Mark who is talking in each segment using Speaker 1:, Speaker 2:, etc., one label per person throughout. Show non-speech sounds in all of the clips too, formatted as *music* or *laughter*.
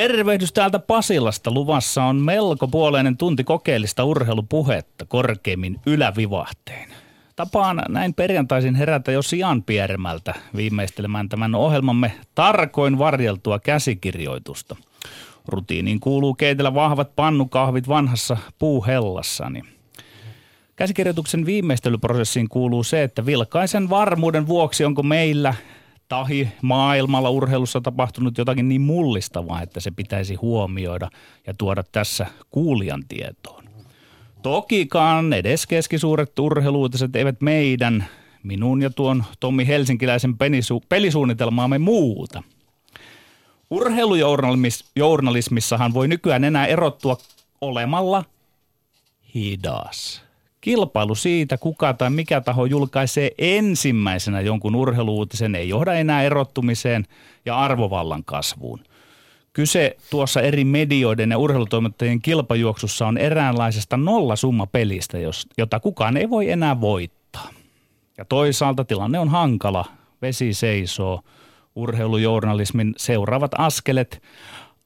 Speaker 1: Tervehdys täältä Pasilasta. Luvassa on melko puoleinen tunti kokeellista urheilupuhetta korkeimmin ylävivahteen. Tapaan näin perjantaisin herätä jo Sian Piermältä viimeistelemään tämän ohjelmamme tarkoin varjeltua käsikirjoitusta. Rutiiniin kuuluu keitellä vahvat pannukahvit vanhassa puuhellassani. Käsikirjoituksen viimeistelyprosessiin kuuluu se, että vilkaisen varmuuden vuoksi onko meillä tahi maailmalla urheilussa tapahtunut jotakin niin mullistavaa, että se pitäisi huomioida ja tuoda tässä kuulijan tietoon. Tokikaan edes keskisuuret urheiluutiset eivät meidän, minun ja tuon Tommi Helsinkiläisen pelisuunnitelmaamme muuta. Urheilujournalismissahan voi nykyään enää erottua olemalla hidas. Kilpailu siitä, kuka tai mikä taho julkaisee ensimmäisenä jonkun urheiluutisen, ei johda enää erottumiseen ja arvovallan kasvuun. Kyse tuossa eri medioiden ja urheilutoimittajien kilpajuoksussa on eräänlaisesta nollasummapelistä, jota kukaan ei voi enää voittaa. Ja toisaalta tilanne on hankala. Vesi seisoo. Urheilujournalismin seuraavat askelet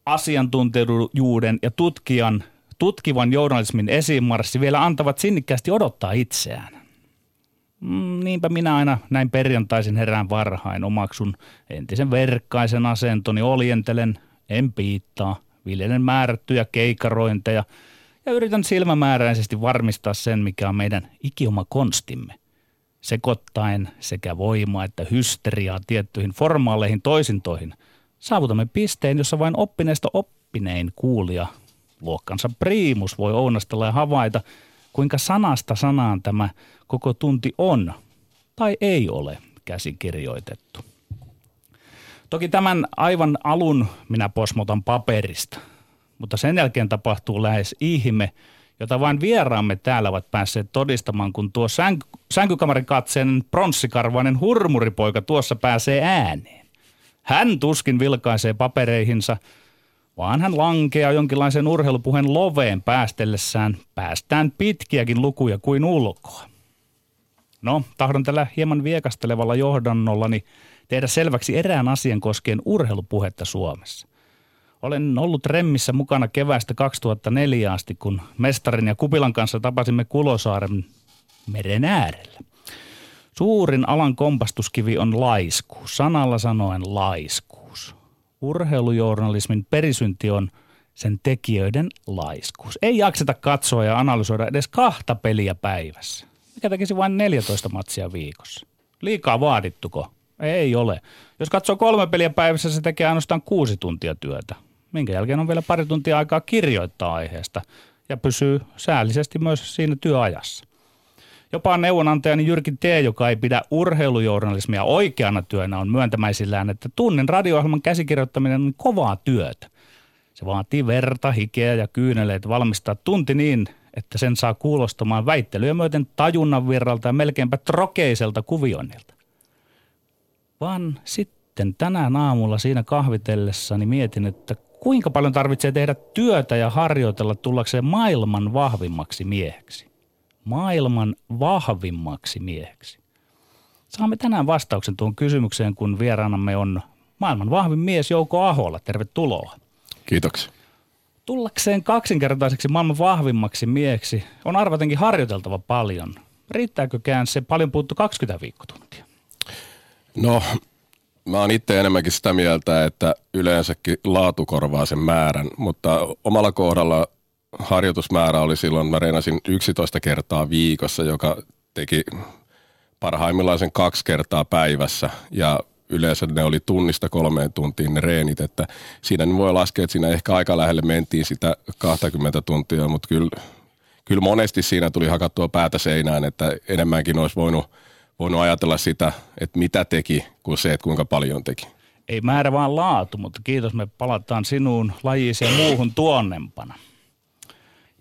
Speaker 1: asiantuntijuuden ja tutkijan tutkivan journalismin esimarssi vielä antavat sinnikkäästi odottaa itseään. Mm, niinpä minä aina näin perjantaisin herään varhain omaksun entisen verkkaisen asentoni, oljentelen, en piittaa, viljelen määrättyjä keikarointeja ja yritän silmämääräisesti varmistaa sen, mikä on meidän ikioma konstimme. Sekoittaen sekä voimaa että hysteriaa tiettyihin formaaleihin toisintoihin, saavutamme pisteen, jossa vain oppineesta oppinein kuulija luokkansa priimus voi ounastella ja havaita, kuinka sanasta sanaan tämä koko tunti on tai ei ole käsikirjoitettu. Toki tämän aivan alun minä posmotan paperista, mutta sen jälkeen tapahtuu lähes ihme, jota vain vieraamme täällä ovat päässeet todistamaan, kun tuo sänk- sänkykamarin katseen pronssikarvainen hurmuripoika tuossa pääsee ääneen. Hän tuskin vilkaisee papereihinsa – vaan hän lankeaa jonkinlaisen urheilupuheen loveen päästellessään päästään pitkiäkin lukuja kuin ulkoa. No, tahdon tällä hieman viekastelevalla johdannollani tehdä selväksi erään asian koskien urheilupuhetta Suomessa. Olen ollut remmissä mukana kevästä 2004 asti, kun mestarin ja Kupilan kanssa tapasimme Kulosaaren meren äärellä. Suurin alan kompastuskivi on laiskuus, sanalla sanoen laiskuus urheilujournalismin perisynti on sen tekijöiden laiskuus. Ei jakseta katsoa ja analysoida edes kahta peliä päivässä. Mikä tekisi vain 14 matsia viikossa? Liikaa vaadittuko? Ei ole. Jos katsoo kolme peliä päivässä, se tekee ainoastaan kuusi tuntia työtä. Minkä jälkeen on vielä pari tuntia aikaa kirjoittaa aiheesta ja pysyy säällisesti myös siinä työajassa. Jopa neuvonantajani Jyrki T., joka ei pidä urheilujournalismia oikeana työnä, on myöntämäisillään, että tunnin radio käsikirjoittaminen on kovaa työtä. Se vaatii verta, hikeä ja kyyneleitä valmistaa tunti niin, että sen saa kuulostamaan väittelyä myöten tajunnan virralta ja melkeinpä trokeiselta kuvioinnilta. Vaan sitten tänään aamulla siinä kahvitellessani mietin, että kuinka paljon tarvitsee tehdä työtä ja harjoitella tullakseen maailman vahvimmaksi mieheksi maailman vahvimmaksi mieheksi? Saamme tänään vastauksen tuon kysymykseen, kun vieraanamme on maailman vahvin mies Jouko Ahola. Tervetuloa.
Speaker 2: Kiitoksia.
Speaker 1: Tullakseen kaksinkertaiseksi maailman vahvimmaksi mieheksi on arvatenkin harjoiteltava paljon. Riittääkökään se paljon puuttu 20 viikkotuntia?
Speaker 2: No, mä oon itse enemmänkin sitä mieltä, että yleensäkin laatu korvaa sen määrän, mutta omalla kohdalla harjoitusmäärä oli silloin, mä reinasin 11 kertaa viikossa, joka teki parhaimmillaan sen kaksi kertaa päivässä ja yleensä ne oli tunnista kolmeen tuntiin ne reenit, että siinä voi laskea, että siinä ehkä aika lähelle mentiin sitä 20 tuntia, mutta kyllä, kyllä monesti siinä tuli hakattua päätä seinään, että enemmänkin olisi voinut, voinut ajatella sitä, että mitä teki, kuin se, että kuinka paljon teki.
Speaker 1: Ei määrä vaan laatu, mutta kiitos, me palataan sinuun lajiin ja muuhun tuonnempana.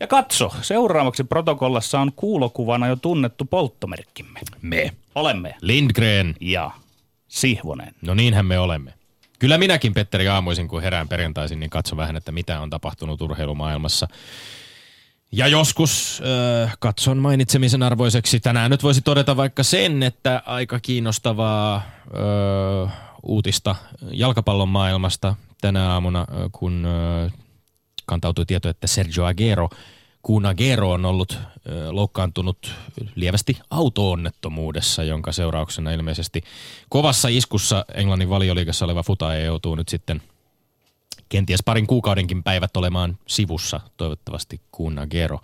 Speaker 1: Ja katso, seuraavaksi protokollassa on kuulokuvana jo tunnettu polttomerkkimme.
Speaker 3: Me.
Speaker 1: Olemme.
Speaker 3: Lindgren.
Speaker 1: Ja Sihvonen.
Speaker 3: No niinhän me olemme. Kyllä minäkin, Petteri, aamuisin kun herään perjantaisin, niin katso vähän, että mitä on tapahtunut urheilumaailmassa. Ja joskus äh, katson mainitsemisen arvoiseksi. Tänään nyt voisi todeta vaikka sen, että aika kiinnostavaa äh, uutista jalkapallon maailmasta tänä aamuna, kun kantautui tieto, että Sergio Aguero, Kun Aguero on ollut loukkaantunut lievästi auto-onnettomuudessa, jonka seurauksena ilmeisesti kovassa iskussa Englannin valioliigassa oleva Futa joutuu nyt sitten kenties parin kuukaudenkin päivät olemaan sivussa. Toivottavasti Kun Aguero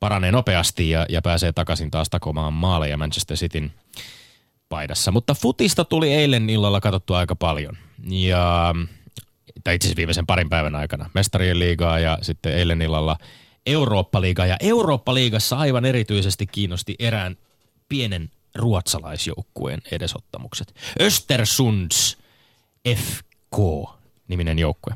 Speaker 3: paranee nopeasti ja, ja pääsee takaisin taas takomaan maaleja Manchester Cityn paidassa. Mutta futista tuli eilen illalla katsottua aika paljon. Ja, tai itse asiassa viimeisen parin päivän aikana. Mestarien liigaa ja sitten eilen illalla Eurooppa-liigaa. Ja Eurooppa-liigassa aivan erityisesti kiinnosti erään pienen ruotsalaisjoukkueen edesottamukset. Östersunds FK niminen joukkue.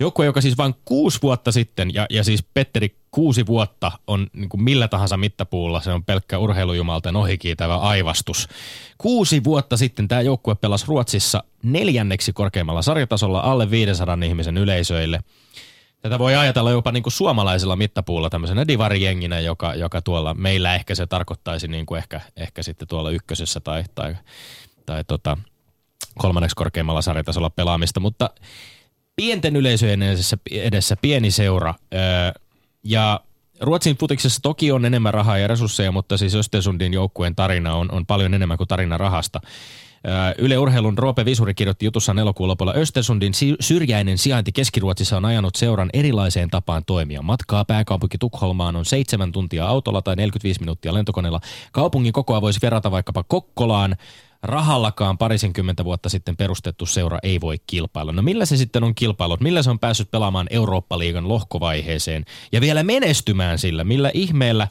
Speaker 3: Joukkue, joka siis vain kuusi vuotta sitten, ja, ja siis Petteri kuusi vuotta on niin kuin millä tahansa mittapuulla, se on pelkkä urheilujumalten ohikiitävä aivastus. Kuusi vuotta sitten tämä joukkue pelasi Ruotsissa neljänneksi korkeimmalla sarjatasolla alle 500 ihmisen yleisöille. Tätä voi ajatella jopa niin kuin suomalaisella mittapuulla tämmöisenä divarijenginä, joka, joka tuolla meillä ehkä se tarkoittaisi niin kuin ehkä, ehkä sitten tuolla ykkösessä tai, tai, tai tota, kolmanneksi korkeimmalla sarjatasolla pelaamista, mutta pienten yleisöjen edessä, edessä pieni seura. ja Ruotsin futiksessa toki on enemmän rahaa ja resursseja, mutta siis Östersundin joukkueen tarina on, on paljon enemmän kuin tarina rahasta. Yle Urheilun Roope Visuri kirjoitti jutussaan elokuun lopulla, Östersundin syrjäinen sijainti Keski-Ruotsissa on ajanut seuran erilaiseen tapaan toimia. Matkaa pääkaupunki Tukholmaan on seitsemän tuntia autolla tai 45 minuuttia lentokoneella. Kaupungin kokoa voisi verrata vaikkapa Kokkolaan, rahallakaan parisenkymmentä vuotta sitten perustettu seura ei voi kilpailla. No millä se sitten on kilpailut? Millä se on päässyt pelaamaan Eurooppa-liigan lohkovaiheeseen ja vielä menestymään sillä? Millä ihmeellä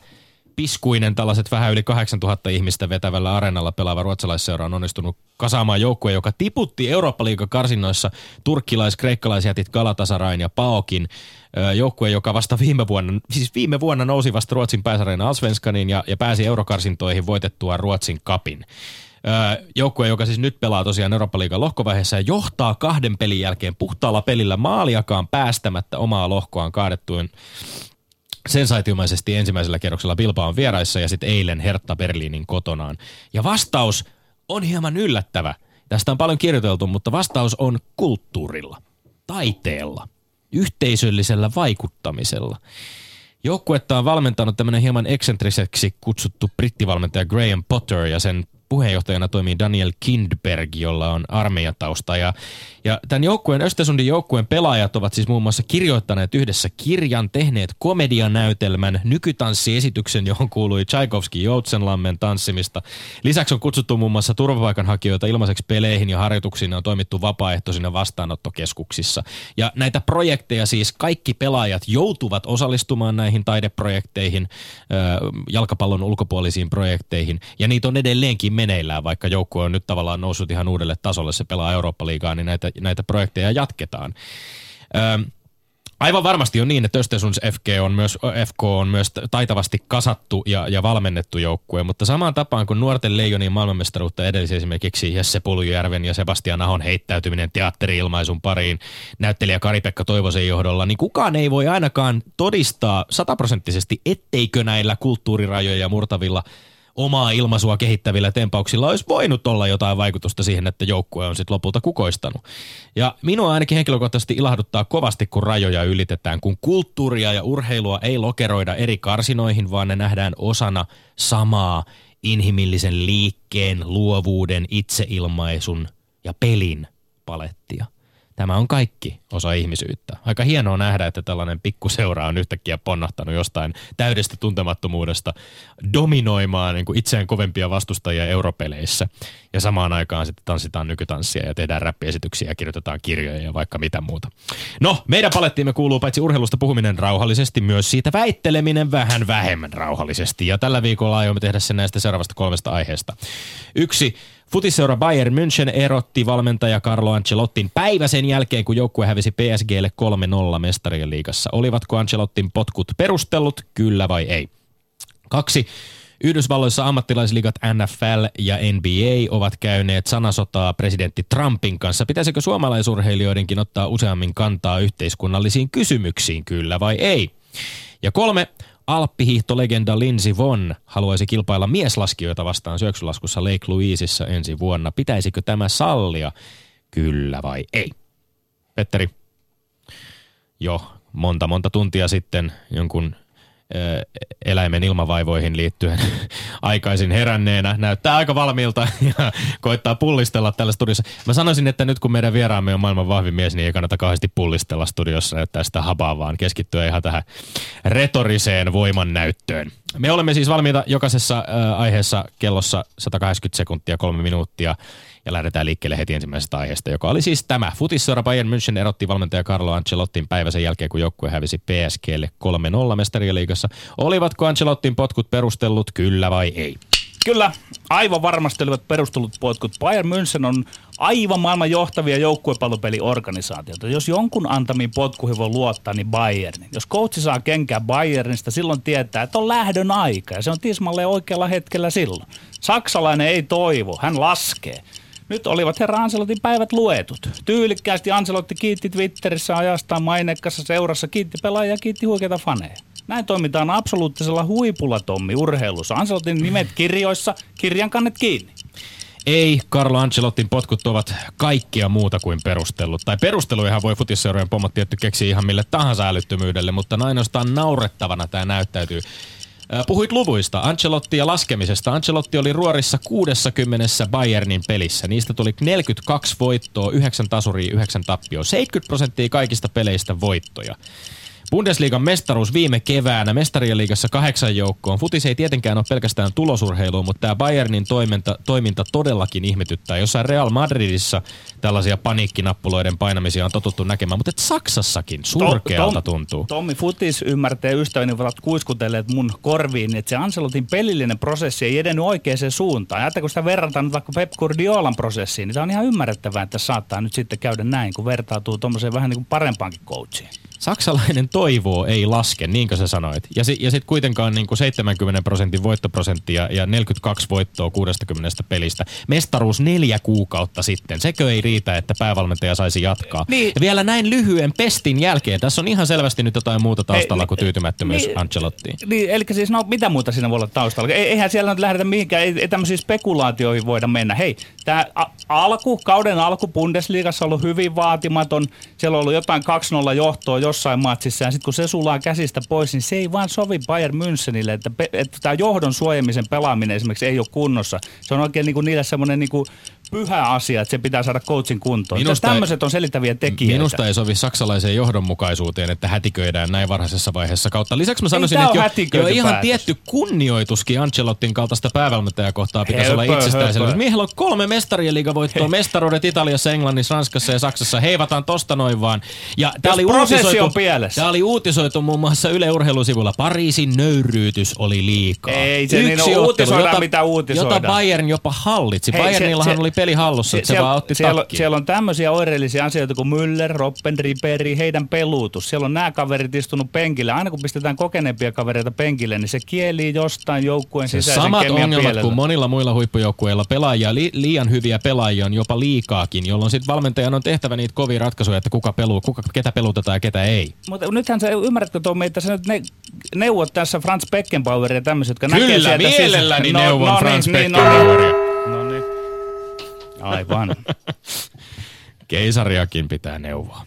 Speaker 3: piskuinen tällaiset vähän yli 8000 ihmistä vetävällä areenalla pelaava ruotsalaisseura on onnistunut kasaamaan joukkue, joka tiputti Eurooppa-liigan karsinnoissa turkkilais-kreikkalaisjätit Galatasarain ja Paokin. Joukkue, joka vasta viime vuonna, siis viime vuonna nousi vasta Ruotsin pääsarjana Alsvenskaniin ja, ja pääsi eurokarsintoihin voitettua Ruotsin kapin. Joukkue, joka siis nyt pelaa tosiaan Eurooppa-liigan lohkovaiheessa ja johtaa kahden pelin jälkeen puhtaalla pelillä maaliakaan päästämättä omaa lohkoaan kaadettuin sensaitiomaisesti ensimmäisellä kerroksella Bilbaon vieraissa ja sitten eilen Hertha Berliinin kotonaan. Ja vastaus on hieman yllättävä. Tästä on paljon kirjoiteltu, mutta vastaus on kulttuurilla, taiteella, yhteisöllisellä vaikuttamisella. Joukkuetta on valmentanut tämmöinen hieman eksentriseksi kutsuttu brittivalmentaja Graham Potter ja sen puheenjohtajana toimii Daniel Kindberg, jolla on armeijatausta. Ja, ja tämän joukkueen, Östersundin joukkueen pelaajat ovat siis muun muassa kirjoittaneet yhdessä kirjan, tehneet komedianäytelmän, nykytanssiesityksen, johon kuului Tchaikovsky Joutsenlammen tanssimista. Lisäksi on kutsuttu muun muassa turvapaikanhakijoita ilmaiseksi peleihin ja harjoituksiin on toimittu vapaaehtoisina vastaanottokeskuksissa. Ja näitä projekteja siis kaikki pelaajat joutuvat osallistumaan näihin taideprojekteihin, jalkapallon ulkopuolisiin projekteihin, ja niitä on edelleenkin meneillään, vaikka joukkue on nyt tavallaan noussut ihan uudelle tasolle, se pelaa Eurooppa-liigaa, niin näitä, näitä projekteja jatketaan. Ö, Aivan varmasti on niin, että Östersunds FK on myös, FK on myös taitavasti kasattu ja, ja valmennettu joukkue, mutta samaan tapaan kuin nuorten leijonien maailmanmestaruutta edellisi esimerkiksi Jesse Puljujärven ja Sebastian Ahon heittäytyminen teatteri-ilmaisun pariin näyttelijä Kari-Pekka Toivosen johdolla, niin kukaan ei voi ainakaan todistaa sataprosenttisesti, etteikö näillä kulttuurirajoja murtavilla – omaa ilmaisua kehittävillä tempauksilla olisi voinut olla jotain vaikutusta siihen, että joukkue on sitten lopulta kukoistanut. Ja minua ainakin henkilökohtaisesti ilahduttaa kovasti, kun rajoja ylitetään, kun kulttuuria ja urheilua ei lokeroida eri karsinoihin, vaan ne nähdään osana samaa inhimillisen liikkeen, luovuuden, itseilmaisun ja pelin palettia – Tämä on kaikki osa ihmisyyttä. Aika hienoa nähdä, että tällainen pikkuseura on yhtäkkiä ponnahtanut jostain täydestä tuntemattomuudesta dominoimaan niin kuin itseään kovempia vastustajia europeleissä. Ja samaan aikaan sitten tanssitaan nykytanssia ja tehdään räppiesityksiä ja kirjoitetaan kirjoja ja vaikka mitä muuta. No, meidän palettiimme kuuluu paitsi urheilusta puhuminen rauhallisesti, myös siitä väitteleminen vähän vähemmän rauhallisesti. Ja tällä viikolla aiomme tehdä sen näistä seuraavasta kolmesta aiheesta. Yksi, Futisseura Bayern München erotti valmentaja Carlo Ancelottin päivä sen jälkeen, kun joukkue hävisi PSGlle 3-0 mestarien liigassa. Olivatko Ancelottin potkut perustellut, kyllä vai ei? Kaksi. Yhdysvalloissa ammattilaisliigat NFL ja NBA ovat käyneet sanasotaa presidentti Trumpin kanssa. Pitäisikö suomalaisurheilijoidenkin ottaa useammin kantaa yhteiskunnallisiin kysymyksiin, kyllä vai ei? Ja kolme. Alppihiihtolegenda Lindsey Vonn haluaisi kilpailla mieslaskijoita vastaan syöksylaskussa Lake Louiseissa ensi vuonna. Pitäisikö tämä sallia? Kyllä vai ei? Petteri, jo monta monta tuntia sitten jonkun eläimen ilmavaivoihin liittyen *laughs* aikaisin heränneenä. Näyttää aika valmiilta *laughs* ja koittaa pullistella tällä studiossa. Mä sanoisin, että nyt kun meidän vieraamme on maailman vahvin mies, niin ei kannata kauheasti pullistella studiossa näyttää sitä habaa, vaan keskittyä ihan tähän retoriseen voiman näyttöön. Me olemme siis valmiita jokaisessa aiheessa kellossa 180 sekuntia, kolme minuuttia ja lähdetään liikkeelle heti ensimmäisestä aiheesta, joka oli siis tämä. Futissora Bayern München erotti valmentaja Carlo Ancelottin päivä sen jälkeen, kun joukkue hävisi PSGlle 3-0 mestariliigassa. Olivatko Ancelottin potkut perustellut, kyllä vai ei?
Speaker 1: Kyllä, aivan varmasti olivat perustellut potkut. Bayern München on aivan maailman johtavia joukkuepalopeliorganisaatioita. Jos jonkun antamiin potkuihin voi luottaa, niin Bayernin. Jos coachi saa kenkää Bayernista, silloin tietää, että on lähdön aika ja se on tismalle oikealla hetkellä silloin. Saksalainen ei toivo, hän laskee. Nyt olivat herra Anselotin päivät luetut. Tyylikkäästi Anselotti kiitti Twitterissä ajastaan mainekkassa seurassa, kiitti pelaajia, kiitti huikeita faneja. Näin toimitaan absoluuttisella huipulla, Tommi, urheilussa. Anselotin nimet kirjoissa, kirjan kannet kiinni.
Speaker 3: Ei, Carlo Ancelottin potkut ovat kaikkia muuta kuin perustellut. Tai perusteluihan voi futisseurojen pomot tietty keksiä ihan mille tahansa älyttömyydelle, mutta ainoastaan naurettavana tämä näyttäytyy. Puhuit luvuista, Ancelotti ja laskemisesta. Ancelotti oli ruorissa 60 Bayernin pelissä. Niistä tuli 42 voittoa, 9 tasuria, 9 tappioa. 70 prosenttia kaikista peleistä voittoja. Bundesliigan mestaruus viime keväänä, mestarien liigassa kahdeksan joukkoon. Futis ei tietenkään ole pelkästään tulosurheilua, mutta tämä Bayernin toiminta, toiminta todellakin ihmetyttää. Jossain Real Madridissa tällaisia paniikkinappuloiden painamisia on totuttu näkemään, mutta et Saksassakin surkealta tuntuu.
Speaker 1: Tommi Futis ymmärtää ystäväni ovat kuiskutelleet mun korviin, että se Ancelotin pelillinen prosessi ei edennyt oikeaan suuntaan. Ajattelin, kun sitä verrataan vaikka Pep Guardiolan prosessiin, niin tämä on ihan ymmärrettävää, että saattaa nyt sitten käydä näin, kun vertautuu tuommoiseen vähän niin kuin parempaankin coachiin.
Speaker 3: Saksalainen toivoo ei laske, niin kuin sä sanoit. Ja, si- ja sitten kuitenkaan niin kuin 70 prosentin voittoprosenttia ja 42 voittoa 60 pelistä. Mestaruus neljä kuukautta sitten. Sekö ei riitä, että päävalmentaja saisi jatkaa? Niin. Ja vielä näin lyhyen pestin jälkeen. Tässä on ihan selvästi nyt jotain muuta taustalla ei, kuin tyytymättömyys niin, Ancelottiin.
Speaker 1: Niin, eli siis no mitä muuta siinä voi olla taustalla? Eihän siellä nyt lähdetä mihinkään, ei, ei tämmöisiin spekulaatioihin voida mennä. Hei, tämä alku, kauden alku Bundesliigassa on ollut hyvin vaatimaton. Siellä on ollut jotain 2-0 johtoa jossain matsissa ja sitten kun se sulaa käsistä pois, niin se ei vaan sovi Bayern Münchenille, että, että tämä johdon suojamisen pelaaminen esimerkiksi ei ole kunnossa. Se on oikein niin kuin niille semmoinen niin kuin pyhä asia, että se pitää saada coachin kuntoon. Minusta tämmöiset on selittäviä tekijöitä.
Speaker 3: Minusta ei sovi saksalaiseen johdonmukaisuuteen, että hätiköidään näin varhaisessa vaiheessa kautta. Lisäksi mä sanoisin, että jo, jo ihan päätös. tietty kunnioituskin Ancelottin kaltaista päävalmentajakohtaa pitäisi höpö, olla itsestäänselvyys. Miehellä on kolme mestarien liigavoittoa, *laughs* mestaruudet Italiassa, Englannissa, Ranskassa ja Saksassa. Heivataan tosta noin vaan. Ja tää oli, uutisoitu, tää oli uutisoitu muun muassa Yle Urheilusivulla. Pariisin nöyryytys oli liikaa.
Speaker 1: Ei se Yksi niin ottelu, jota, mitä uutisoidaan.
Speaker 3: Jota Bayern jopa hallitsi. Hei, Bayernillahan se, se, oli peli hallussa, että se, se vaan otti
Speaker 1: siellä, siellä on tämmöisiä oireellisia asioita kuin Müller, Robben, Riberi, heidän peluutus. Siellä on nämä kaverit istunut penkille. Aina kun pistetään kokeneempia kavereita penkille, niin se kieli jostain joukkueen sisäisen
Speaker 3: Samat ongelmat kuin monilla muilla huippujoukkueilla. Pelaajia, li, liian hyviä pelaajia on jopa liikaakin, jolloin sitten valmentajan on tehtävä niitä kovia ratkaisuja, että kuka peluu, kuka, ketä pelutetaan ja ketä ei.
Speaker 1: Mutta nythän sä ymmärrätkö Tommi, että sä nyt ne, neuvot tässä Franz Beckenbauer ja tämmöiset, jotka
Speaker 3: Kyllä, näkee sieltä... Kyllä, mielelläni siis, neuvon no, no, Franz niin, Beckenbaueria. No niin.
Speaker 1: Aivan. *laughs*
Speaker 3: Keisariakin pitää neuvoa.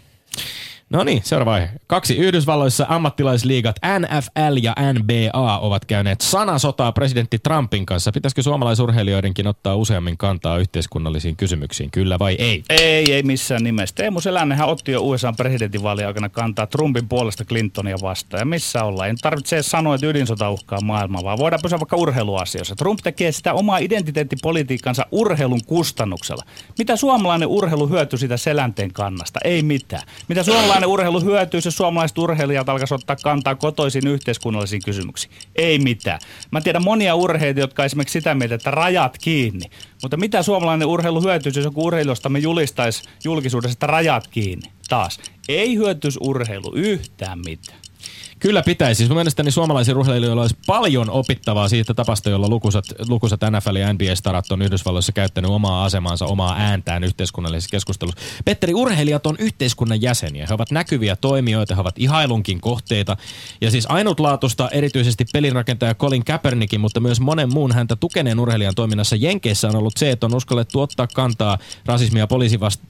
Speaker 3: No niin, seuraava aihe. Kaksi Yhdysvalloissa ammattilaisliigat NFL ja NBA ovat käyneet sanasotaa presidentti Trumpin kanssa. Pitäisikö suomalaisurheilijoidenkin ottaa useammin kantaa yhteiskunnallisiin kysymyksiin, kyllä vai ei?
Speaker 1: Ei, ei missään nimessä. Teemu Selännehän otti jo USA presidentinvaalien aikana kantaa Trumpin puolesta Clintonia vastaan. Ja missä ollaan? Ei tarvitse sanoa, että ydinsota uhkaa maailmaa, vaan voidaan pysyä vaikka urheiluasioissa. Trump tekee sitä omaa identiteettipolitiikkansa urheilun kustannuksella. Mitä suomalainen urheilu hyötyy sitä selänteen kannasta? Ei mitään. Mitä suomalainen suomalainen urheilu hyötyisi, jos suomalaiset urheilijat alkaisivat ottaa kantaa kotoisiin yhteiskunnallisiin kysymyksiin? Ei mitään. Mä tiedän monia urheilijoita, jotka esimerkiksi sitä mieltä, että rajat kiinni. Mutta mitä suomalainen urheilu hyötyisi, jos joku urheilijosta me julistaisi julkisuudessa, että rajat kiinni? Taas, ei hyötyisi urheilu yhtään mitään.
Speaker 3: Kyllä pitäisi. Siis mielestäni suomalaisilla urheilijoilla olisi paljon opittavaa siitä tapasta, jolla lukuisat, lukuisat NFL ja NBA-starat on Yhdysvalloissa käyttänyt omaa asemansa, omaa ääntään yhteiskunnallisessa keskustelussa. Petteri, urheilijat on yhteiskunnan jäseniä. He ovat näkyviä toimijoita, he ovat ihailunkin kohteita. Ja siis ainutlaatusta erityisesti pelinrakentaja Colin Kaepernickin, mutta myös monen muun häntä tukeneen urheilijan toiminnassa Jenkeissä on ollut se, että on uskallettu ottaa kantaa rasismia ja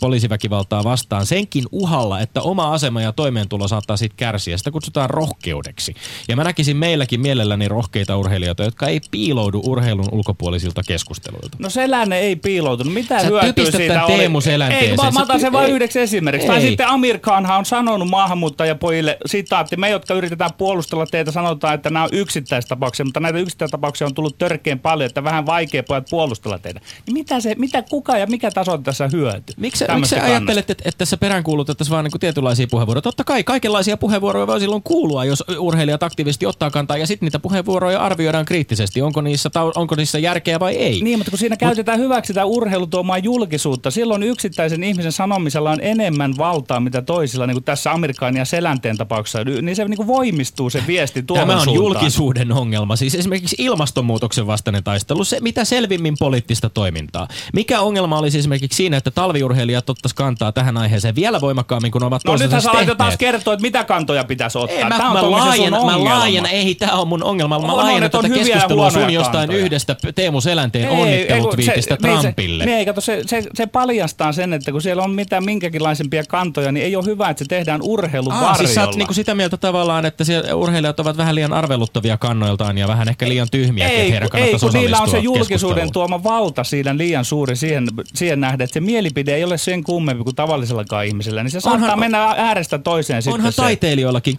Speaker 3: poliisiväkivaltaa vastaan senkin uhalla, että oma asema ja toimeentulo saattaa sitten kärsiä. Sitä kutsutaan rohkeudeksi. Ja mä näkisin meilläkin mielelläni rohkeita urheilijoita, jotka ei piiloudu urheilun ulkopuolisilta keskusteluilta.
Speaker 1: No Selänne ei piiloutunut. Mitä
Speaker 3: Sä
Speaker 1: hyötyä siitä
Speaker 3: Teemu
Speaker 1: oli? Ei, mä, mä otan sen vain yhdeksi esimerkiksi. Tai sitten Amir Khanhan on sanonut maahanmuuttajapojille, sitaatti, me jotka yritetään puolustella teitä, sanotaan, että nämä on yksittäistapauksia, mutta näitä yksittäistapauksia on tullut törkeän paljon, että vähän vaikea pojat puolustella teitä. Niin mitä, se, mitä kuka ja mikä taso tässä hyötyy?
Speaker 3: Miksi, miksi ajattelet, että, että tässä peräänkuulutettaisiin vain niin tietynlaisia puheenvuoroja? Totta kai kaikenlaisia puheenvuoroja voi silloin kuulua, jos urheilijat aktiivisesti ottaa kantaa ja sitten niitä puheenvuoroja arvioidaan kriittisesti. Onko niissä, onko niissä järkeä vai ei?
Speaker 1: Niin, mutta kun siinä Mut, käytetään hyväksi sitä urheilutuomaa julkisuutta, silloin yksittäisen ihmisen sanomisella on enemmän valtaa, mitä toisilla, niin kuin tässä Amerikan ja Selänteen tapauksessa, niin se niin kuin voimistuu se viesti tuohon
Speaker 3: Tämä on
Speaker 1: suuntaan.
Speaker 3: julkisuuden ongelma. Siis esimerkiksi ilmastonmuutoksen vastainen taistelu, se mitä selvimmin poliittista toimintaa. Mikä ongelma olisi esimerkiksi siinä, että talviurheilijat ottaisiin kantaa tähän aiheeseen vielä voimakkaammin, kun ovat
Speaker 1: No nythän sä taas kertoa, että mitä kantoja pitäisi ottaa.
Speaker 3: Ei, mä,
Speaker 1: tämä on
Speaker 3: mä laajen, mä laajen, ei tämä on mun ongelma. Mä laajen tätä keskustelua sun jostain yhdestä Teemu Selänteen onnittelutviitistä Trumpille.
Speaker 1: Niin, kato, se, se, se, paljastaa sen, että kun siellä on mitä minkäkinlaisempia kantoja, niin ei ole hyvä, että se tehdään urheilun Aa, varjolla.
Speaker 3: Siis sä oot niinku sitä mieltä tavallaan, että siellä urheilijat ovat vähän liian arveluttavia kannoiltaan ja vähän ehkä liian tyhmiä, ei, että heidän ei, kun
Speaker 1: niillä on se julkisuuden tuoma valta siinä liian suuri siihen, siihen nähden, että se mielipide ei ole sen kummempi kuin tavallisellakaan ihmisellä, niin se onhan, saattaa mennä äärestä toiseen
Speaker 3: Onhan taiteilijoillakin,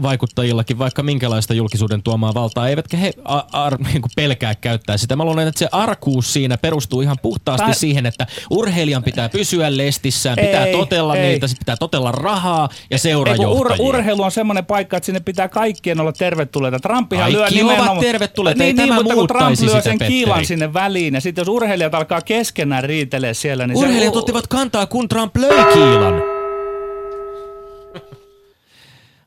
Speaker 3: kulttuurivaikuttajillakin vaikka minkälaista julkisuuden tuomaa valtaa, eivätkä he a, a, *laughs* niin pelkää käyttää sitä. Mä luulen, että se arkuus siinä perustuu ihan puhtaasti Tää... siihen, että urheilijan pitää pysyä lestissään, pitää ei, totella ei. niitä, pitää totella rahaa ja seurajohtajia.
Speaker 1: Ur, urheilu on semmoinen paikka, että sinne pitää kaikkien olla tervetulleita. Trumpihan
Speaker 3: Kaikki
Speaker 1: lyö nimenomaan...
Speaker 3: ovat tervetulleita,
Speaker 1: niin,
Speaker 3: ei niin,
Speaker 1: mutta
Speaker 3: kun
Speaker 1: Trump
Speaker 3: lyö
Speaker 1: sen kiilan sinne väliin ja sitten jos urheilijat alkaa keskenään riitelee siellä, niin
Speaker 3: Urheilijat
Speaker 1: se...
Speaker 3: ottivat kantaa, kun Trump löi kiilan.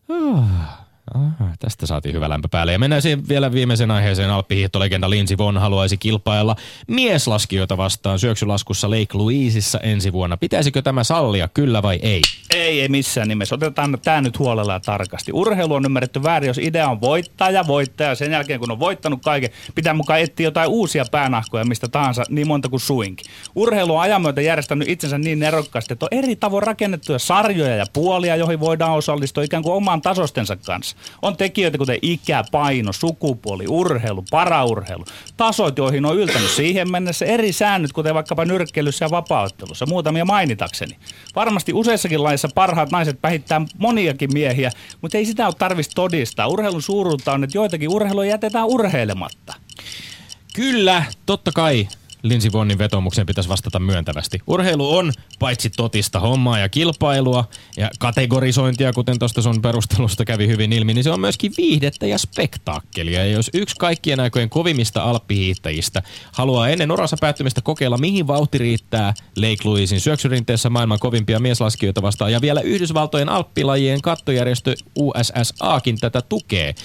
Speaker 3: Ah, tästä saatiin hyvä lämpö päälle. Ja mennään siihen vielä viimeisen aiheeseen. Alppihiihtolegenda Lindsey Vonn haluaisi kilpailla mieslaskijoita vastaan syöksylaskussa Lake Louiseissa ensi vuonna. Pitäisikö tämä sallia, kyllä vai ei?
Speaker 1: Ei, ei missään nimessä. Otetaan tämä nyt huolella ja tarkasti. Urheilu on ymmärretty väärin, jos idea on voittaa ja voittaa. Sen jälkeen, kun on voittanut kaiken, pitää mukaan etsiä jotain uusia päänahkoja mistä tahansa, niin monta kuin suinkin. Urheilu on ajan myötä järjestänyt itsensä niin nerokkaasti, että on eri tavoin rakennettuja sarjoja ja puolia, joihin voidaan osallistua ikään kuin oman tasostensa kanssa. On tekijöitä kuten ikä, paino, sukupuoli, urheilu, paraurheilu. Tasot, joihin on yltänyt siihen mennessä eri säännöt, kuten vaikkapa nyrkkeilyssä ja vapauttelussa. Muutamia mainitakseni. Varmasti useissakin laissa parhaat naiset pähittää moniakin miehiä, mutta ei sitä ole tarvista todistaa. Urheilun suuruutta on, että joitakin urheilua jätetään urheilematta.
Speaker 3: Kyllä, totta kai. Lindsey Vonnin vetomuksen pitäisi vastata myöntävästi. Urheilu on paitsi totista hommaa ja kilpailua ja kategorisointia, kuten tuosta sun perustelusta kävi hyvin ilmi, niin se on myöskin viihdettä ja spektaakkelia. Ja jos yksi kaikkien aikojen kovimmista alppihiihtäjistä haluaa ennen uransa päättymistä kokeilla, mihin vauhti riittää Lake Louisin syöksyrinteessä maailman kovimpia mieslaskijoita vastaan, ja vielä Yhdysvaltojen alppilajien kattojärjestö USSAkin tätä tukee,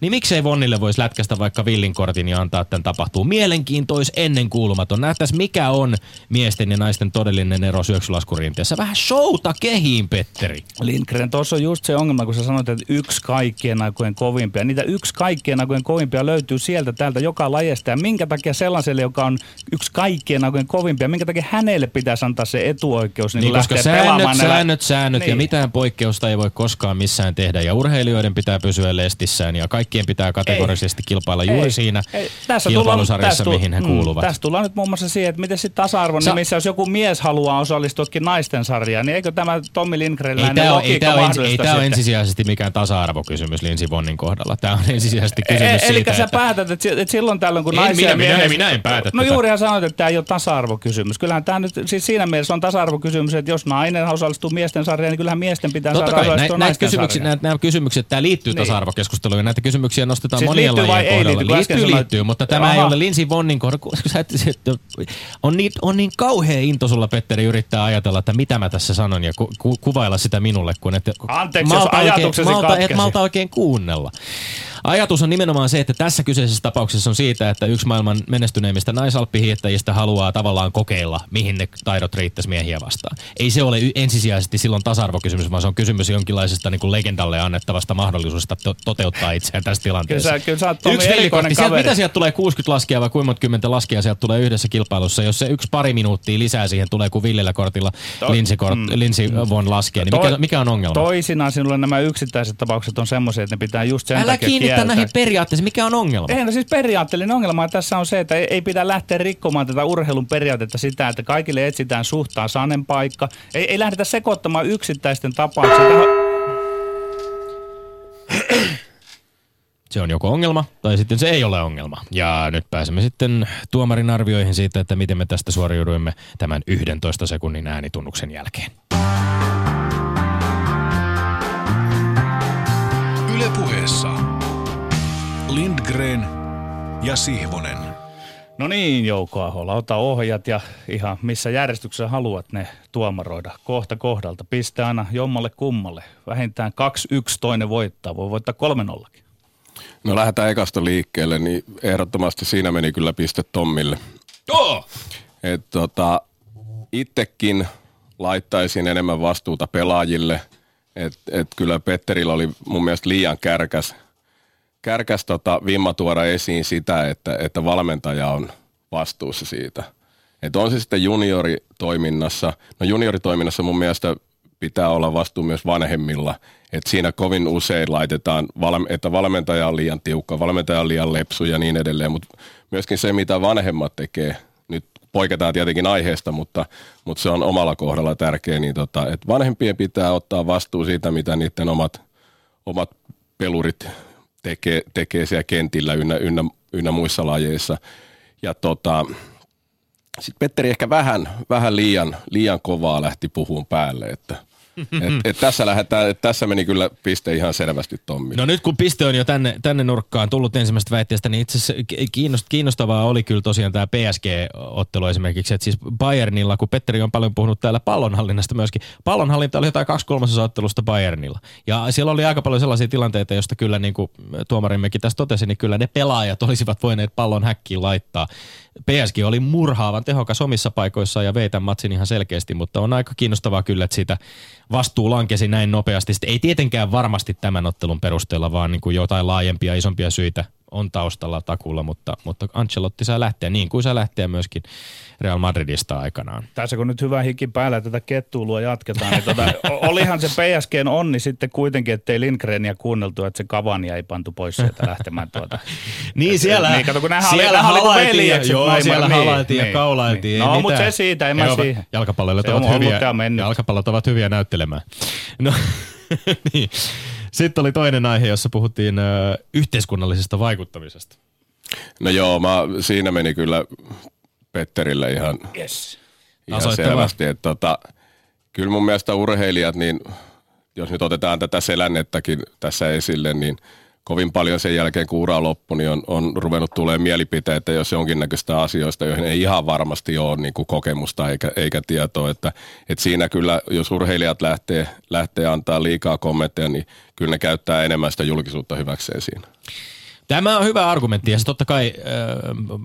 Speaker 3: niin miksei Vonnille voisi lätkästä vaikka villinkortin ja antaa tämän tapahtuu. Mielenkiintois ennen kuulumaton. Nähtäis mikä on miesten ja naisten todellinen ero syöksylaskurinteessä. Vähän showta kehiin, Petteri.
Speaker 1: Lindgren, tuossa on just se ongelma, kun sä sanoit, että yksi kaikkien aikojen kovimpia. Niitä yksi kaikkien aikojen kovimpia löytyy sieltä täältä joka lajesta. Ja minkä takia sellaiselle, joka on yksi kaikkien aikojen kovimpia, minkä takia hänelle pitäisi antaa se etuoikeus niin, niin koska
Speaker 3: säännöt, säännöt, säännöt niin. ja mitään poikkeusta ei voi koskaan missään tehdä. Ja urheilijoiden pitää pysyä lestissään ja kaikki kaikkien pitää kategorisesti ei. kilpailla juuri ei. siinä ei. Tässä kilpailusarjassa, tullaan, mihin he mm, kuuluvat.
Speaker 1: Tässä tullaan nyt muun muassa siihen, että miten sitten tasa-arvon Sa- nimissä, jos joku mies haluaa osallistuakin naisten sarjaan, niin eikö tämä Tommi Lindgrenläinen logiikka
Speaker 3: ei tämä, ei tämä ole ensisijaisesti mikään tasa-arvokysymys Lindsey Vonnin kohdalla. Tämä on ensisijaisesti kysymys e- siitä,
Speaker 1: Eli sä päätät, että, että silloin tällöin kun naisia...
Speaker 3: Minä, minä, minä en päätä
Speaker 1: No juurihan sanoit, että tämä ei ole tasa-arvokysymys. Kyllähän tämä nyt, siis siinä mielessä on tasa-arvokysymys, että jos nainen osallistuu miesten sarjaan, niin kyllähän miesten pitää
Speaker 3: Totta
Speaker 1: saada
Speaker 3: kai, näitä, näitä kysymyksiä, nämä, nämä kysymykset, tämä liittyy niin. tasa-arvokeskusteluun ja näitä kysymyksiä kysymyksiä nostetaan
Speaker 1: Siis
Speaker 3: monien
Speaker 1: liittyy vai
Speaker 3: lajien
Speaker 1: ei
Speaker 3: kohdalla.
Speaker 1: Kun äsken
Speaker 3: Liittyy,
Speaker 1: sanoit-
Speaker 3: liittyy, mutta tämä ei
Speaker 1: Aha.
Speaker 3: ole Lindsey Vonnin kohdalla. *laughs* kun sä et- se- että On niin, on niin kauhea into sulla, Petteri, yrittää ajatella, että mitä mä tässä sanon ja ku, ku, kuvailla sitä minulle, kun et,
Speaker 1: Anteeksi, jos
Speaker 3: malta
Speaker 1: ajatuksesi
Speaker 3: oikein, malta, et malta oikein kuunnella. Ajatus on nimenomaan se, että tässä kyseisessä tapauksessa on siitä, että yksi maailman menestyneimmistä naisalppihiihtäjistä haluaa tavallaan kokeilla, mihin ne taidot riittäisi miehiä vastaan. Ei se ole ensisijaisesti silloin tasa-arvokysymys, vaan se on kysymys jonkinlaisesta niin kuin legendalle annettavasta mahdollisuudesta to- toteuttaa itseään tässä tilanteessa.
Speaker 1: Kyllä sä- kyllä sä oot
Speaker 3: yksi velikortti, sieltä, mitä sieltä tulee 60 laskijaa vai kuinka kymmentä laskijaa sieltä tulee yhdessä kilpailussa, jos se yksi pari minuuttia lisää siihen tulee kuin Villillä kortilla
Speaker 1: To-
Speaker 3: Lindsey, kort,
Speaker 1: mm.
Speaker 3: Lindsey von laskee, niin mikä, mikä on ongelma?
Speaker 1: Toisinaan sinulle nämä yksittäiset tapaukset on semmoisia, että ne pitää just sen
Speaker 3: Älä
Speaker 1: takia kieltää.
Speaker 3: näihin periaatteisiin, mikä on ongelma?
Speaker 1: Ei, no siis periaatteellinen ongelma tässä on se, että ei, ei pidä lähteä rikkomaan tätä urheilun periaatetta sitä, että kaikille etsitään suhtaan sanen paikka. Ei, ei lähdetä sekoittamaan yksittäisten tapauksia. *clears throat*
Speaker 3: Se on joko ongelma tai sitten se ei ole ongelma. Ja nyt pääsemme sitten tuomarin arvioihin siitä, että miten me tästä suoriuduimme tämän 11 sekunnin äänitunnuksen jälkeen.
Speaker 4: Ylepuheessa Lindgren ja Sihvonen.
Speaker 1: No niin, Jouko Ahola, ota ohjat ja ihan missä järjestyksessä haluat ne tuomaroida. Kohta kohdalta. Piste aina jommalle kummalle. Vähintään 2-1 toinen voittaa. Voi voittaa 3-0.
Speaker 2: No lähdetään ekasta liikkeelle, niin ehdottomasti siinä meni kyllä piste Tommille.
Speaker 3: Oh!
Speaker 2: Et tota, itsekin laittaisin enemmän vastuuta pelaajille. Et, et kyllä Petterillä oli mun mielestä liian kärkäs, kärkäs tota, vimma tuoda esiin sitä, että, että valmentaja on vastuussa siitä. Et on se sitten junioritoiminnassa. No junioritoiminnassa mun mielestä pitää olla vastuu myös vanhemmilla. Et siinä kovin usein laitetaan, että valmentaja on liian tiukka, valmentaja on liian lepsu ja niin edelleen. Mutta myöskin se, mitä vanhemmat tekee, nyt poiketaan tietenkin aiheesta, mutta, mutta se on omalla kohdalla tärkeä, niin tota, että vanhempien pitää ottaa vastuu siitä, mitä niiden omat, omat pelurit tekee, tekee siellä kentillä ynnä, ynnä, ynnä muissa lajeissa. Ja tota, sitten Petteri ehkä vähän, vähän liian, liian kovaa lähti puhuun päälle, että et, et tässä, lähdetään, et tässä meni kyllä piste ihan selvästi Tommi.
Speaker 3: No nyt kun piste on jo tänne, tänne nurkkaan tullut ensimmäisestä väitteestä, niin itse asiassa kiinnost, kiinnostavaa oli kyllä tosiaan tämä PSG-ottelu esimerkiksi. Että siis Bayernilla, kun Petteri on paljon puhunut täällä pallonhallinnasta myöskin, pallonhallinta oli jotain kaksi kolmasosa ottelusta Bayernilla. Ja siellä oli aika paljon sellaisia tilanteita, joista kyllä niin kuin tuomarimmekin tässä totesi, niin kyllä ne pelaajat olisivat voineet pallon häkkiin laittaa. PSG oli murhaavan tehokas omissa paikoissaan ja vei tämän matsin ihan selkeästi, mutta on aika kiinnostavaa kyllä, että siitä vastuu lankesi näin nopeasti. Sitten ei tietenkään varmasti tämän ottelun perusteella, vaan niin kuin jotain laajempia, isompia syitä on taustalla takulla, mutta, mutta Ancelotti saa lähteä niin kuin saa lähteä myöskin Real Madridista aikanaan.
Speaker 1: Tässä kun nyt hyvä hiki päällä ja tätä kettuulua jatketaan, niin tota, o- olihan se PSGn onni sitten kuitenkin, ettei Lindgrenia kuunneltu, että se Cavania ei pantu pois sieltä lähtemään tuota. *laughs*
Speaker 3: Niin siellä,
Speaker 1: Niin, kato, kun oli-
Speaker 3: siellä
Speaker 1: oli
Speaker 3: ja,
Speaker 1: veljekset
Speaker 3: joo,
Speaker 1: maailman-
Speaker 3: siellä
Speaker 1: niin,
Speaker 3: halailtiin ja
Speaker 1: niin,
Speaker 3: kaulailtiin.
Speaker 1: niin. No, mut
Speaker 3: mitään.
Speaker 1: se siitä, en mä siihen. On
Speaker 3: ovat hyviä,
Speaker 1: ja
Speaker 3: jalkapallot ovat hyviä näyttelemään. No, *laughs* niin. Sitten oli toinen aihe, jossa puhuttiin ö, yhteiskunnallisesta vaikuttamisesta.
Speaker 2: No joo, mä, siinä meni kyllä Petterille ihan,
Speaker 1: Yes.
Speaker 2: ihan selvästi. Että tota, kyllä mun mielestä urheilijat, niin jos nyt otetaan tätä selännettäkin tässä esille, niin kovin paljon sen jälkeen, kun ura loppui, niin on, on ruvennut tulee mielipiteitä, jos jonkinnäköistä asioista, joihin ei ihan varmasti ole niin kuin kokemusta eikä, eikä tietoa. Että, että siinä kyllä, jos urheilijat lähtee, lähtee antaa liikaa kommentteja, niin kyllä ne käyttää enemmän sitä julkisuutta hyväkseen siinä.
Speaker 3: Tämä on hyvä argumentti ja se totta kai äh,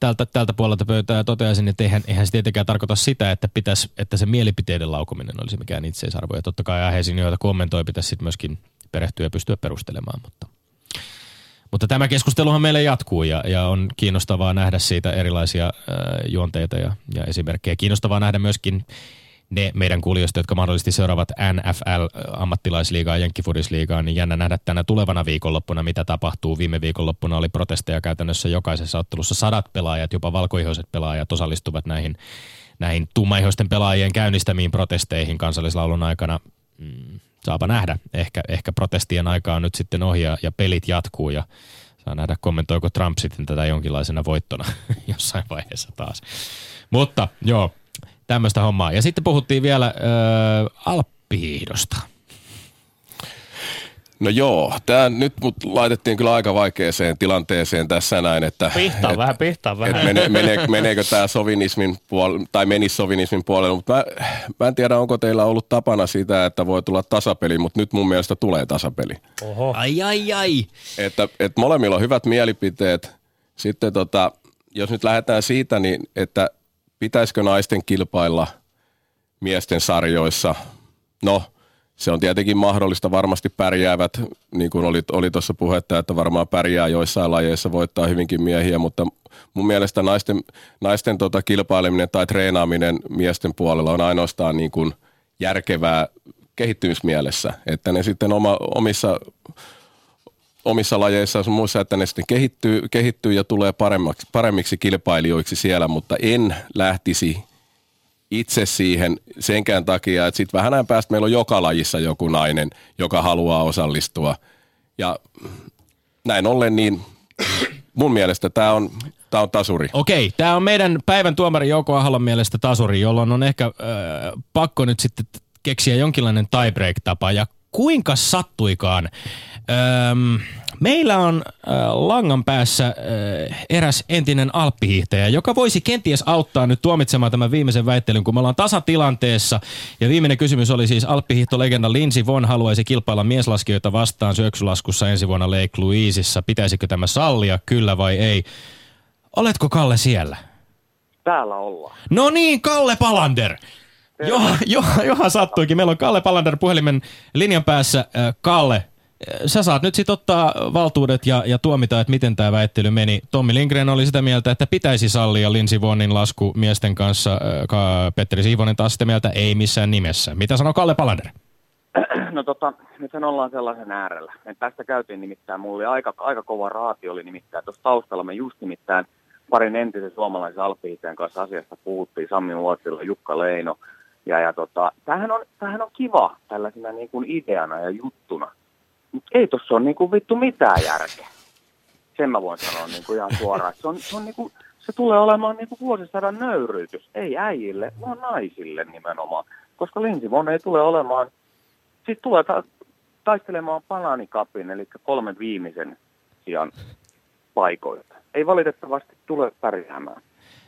Speaker 3: tältä, tältä puolelta pöytää toteaisin, että eihän, eihän se tietenkään tarkoita sitä, että, pitäisi, että se mielipiteiden laukominen olisi mikään itseisarvo. Ja totta kai aiheisiin, joita kommentoi, pitäisi sitten myöskin perehtyä ja pystyä perustelemaan. Mutta, mutta tämä keskusteluhan meille jatkuu ja, ja on kiinnostavaa nähdä siitä erilaisia äh, juonteita ja, ja esimerkkejä. Kiinnostavaa nähdä myöskin ne meidän kuulijoista, jotka mahdollisesti seuraavat NFL-ammattilaisliigaa ja jenkkifudisliigaa, niin jännä nähdä tänä tulevana viikonloppuna, mitä tapahtuu. Viime viikonloppuna oli protesteja käytännössä jokaisessa ottelussa. Sadat pelaajat, jopa valkoihoiset pelaajat osallistuvat näihin, näihin tummaihoisten pelaajien käynnistämiin protesteihin kansallislaulun aikana. Mm, saapa nähdä. Ehkä, ehkä protestien aika on nyt sitten ohi ja, ja pelit jatkuu ja saa nähdä kommentoiko Trump sitten tätä jonkinlaisena voittona *laughs* jossain vaiheessa taas. Mutta joo, tämmöistä hommaa. Ja sitten puhuttiin vielä ö, alppihiihdosta.
Speaker 2: No joo, tämä nyt mut laitettiin kyllä aika vaikeeseen tilanteeseen tässä näin, että...
Speaker 1: Pihtaa
Speaker 2: et,
Speaker 1: vähän, pihtaa vähän.
Speaker 2: Et mene, mene, meneekö tämä sovinismin puolelle, tai menisi sovinismin puolelle, mutta mä, mä en tiedä, onko teillä ollut tapana sitä, että voi tulla tasapeli, mutta nyt mun mielestä tulee tasapeli.
Speaker 1: Oho.
Speaker 3: Ai ai ai.
Speaker 2: Että, että molemmilla on hyvät mielipiteet. Sitten tota, jos nyt lähdetään siitä, niin että pitäisikö naisten kilpailla miesten sarjoissa? No, se on tietenkin mahdollista, varmasti pärjäävät, niin kuin oli, oli tuossa puhetta, että varmaan pärjää joissain lajeissa, voittaa hyvinkin miehiä, mutta mun mielestä naisten, naisten tota kilpaileminen tai treenaaminen miesten puolella on ainoastaan niin kuin järkevää kehittymismielessä, että ne sitten oma, omissa, omissa lajeissa sun muissa, että ne sitten kehittyy, kehittyy ja tulee paremmiksi, paremmiksi kilpailijoiksi siellä, mutta en lähtisi itse siihen senkään takia, että sitten vähän ajan päästä meillä on joka lajissa joku nainen, joka haluaa osallistua. Ja näin ollen niin mun mielestä tämä on, tää on tasuri.
Speaker 3: Okei, tämä on meidän päivän tuomari Jouko Ahalon mielestä tasuri, jolloin on ehkä äh, pakko nyt sitten keksiä jonkinlainen tiebreak-tapa. Ja kuinka sattuikaan? Öm, meillä on äh, langan päässä äh, eräs entinen alppihiihtäjä, joka voisi kenties auttaa nyt tuomitsemaan tämän viimeisen väittelyn, kun me ollaan tasatilanteessa. Ja viimeinen kysymys oli siis alppihiihtolegenda Lindsey Von haluaisi kilpailla mieslaskijoita vastaan syöksylaskussa ensi vuonna Lake Louiseissa. Pitäisikö tämä sallia, kyllä vai ei? Oletko Kalle siellä?
Speaker 5: Täällä ollaan.
Speaker 3: No niin, Kalle Palander. Johan, johan, johan sattuikin. Meillä on Kalle Palander puhelimen linjan päässä. Äh, Kalle, sä saat nyt sitten ottaa valtuudet ja, ja tuomita, että miten tämä väittely meni. Tommi Lindgren oli sitä mieltä, että pitäisi sallia Lindsey Vonnin lasku miesten kanssa. Äh, Ka- Petteri Siivonen taas sitä mieltä, ei missään nimessä. Mitä sanoo Kalle Palander? *clears throat*
Speaker 5: No tota, nythän ollaan sellaisen äärellä. Me tästä käytiin nimittäin, mulla oli aika, aika kova raati oli nimittäin tuossa taustalla. Me just nimittäin parin entisen suomalaisen alppihiihtäjän kanssa asiasta puhuttiin, Sammi Luotsilla, Jukka Leino. Ja, ja tota, tämähän on, tämähän on kiva tällaisena niin kuin ideana ja juttuna. Ei tuossa ole niin kuin vittu mitään järkeä. Sen mä voin sanoa niin kuin ihan suoraan. Se, on, se, on niin kuin, se tulee olemaan niin kuin vuosisadan nöyryytys. Ei äijille, vaan naisille nimenomaan. Koska Lindsey Vonn ei tule olemaan, siis tulee ta- taistelemaan palanikapin, eli kolmen viimeisen sijaan paikoilta. Ei valitettavasti tule pärjäämään.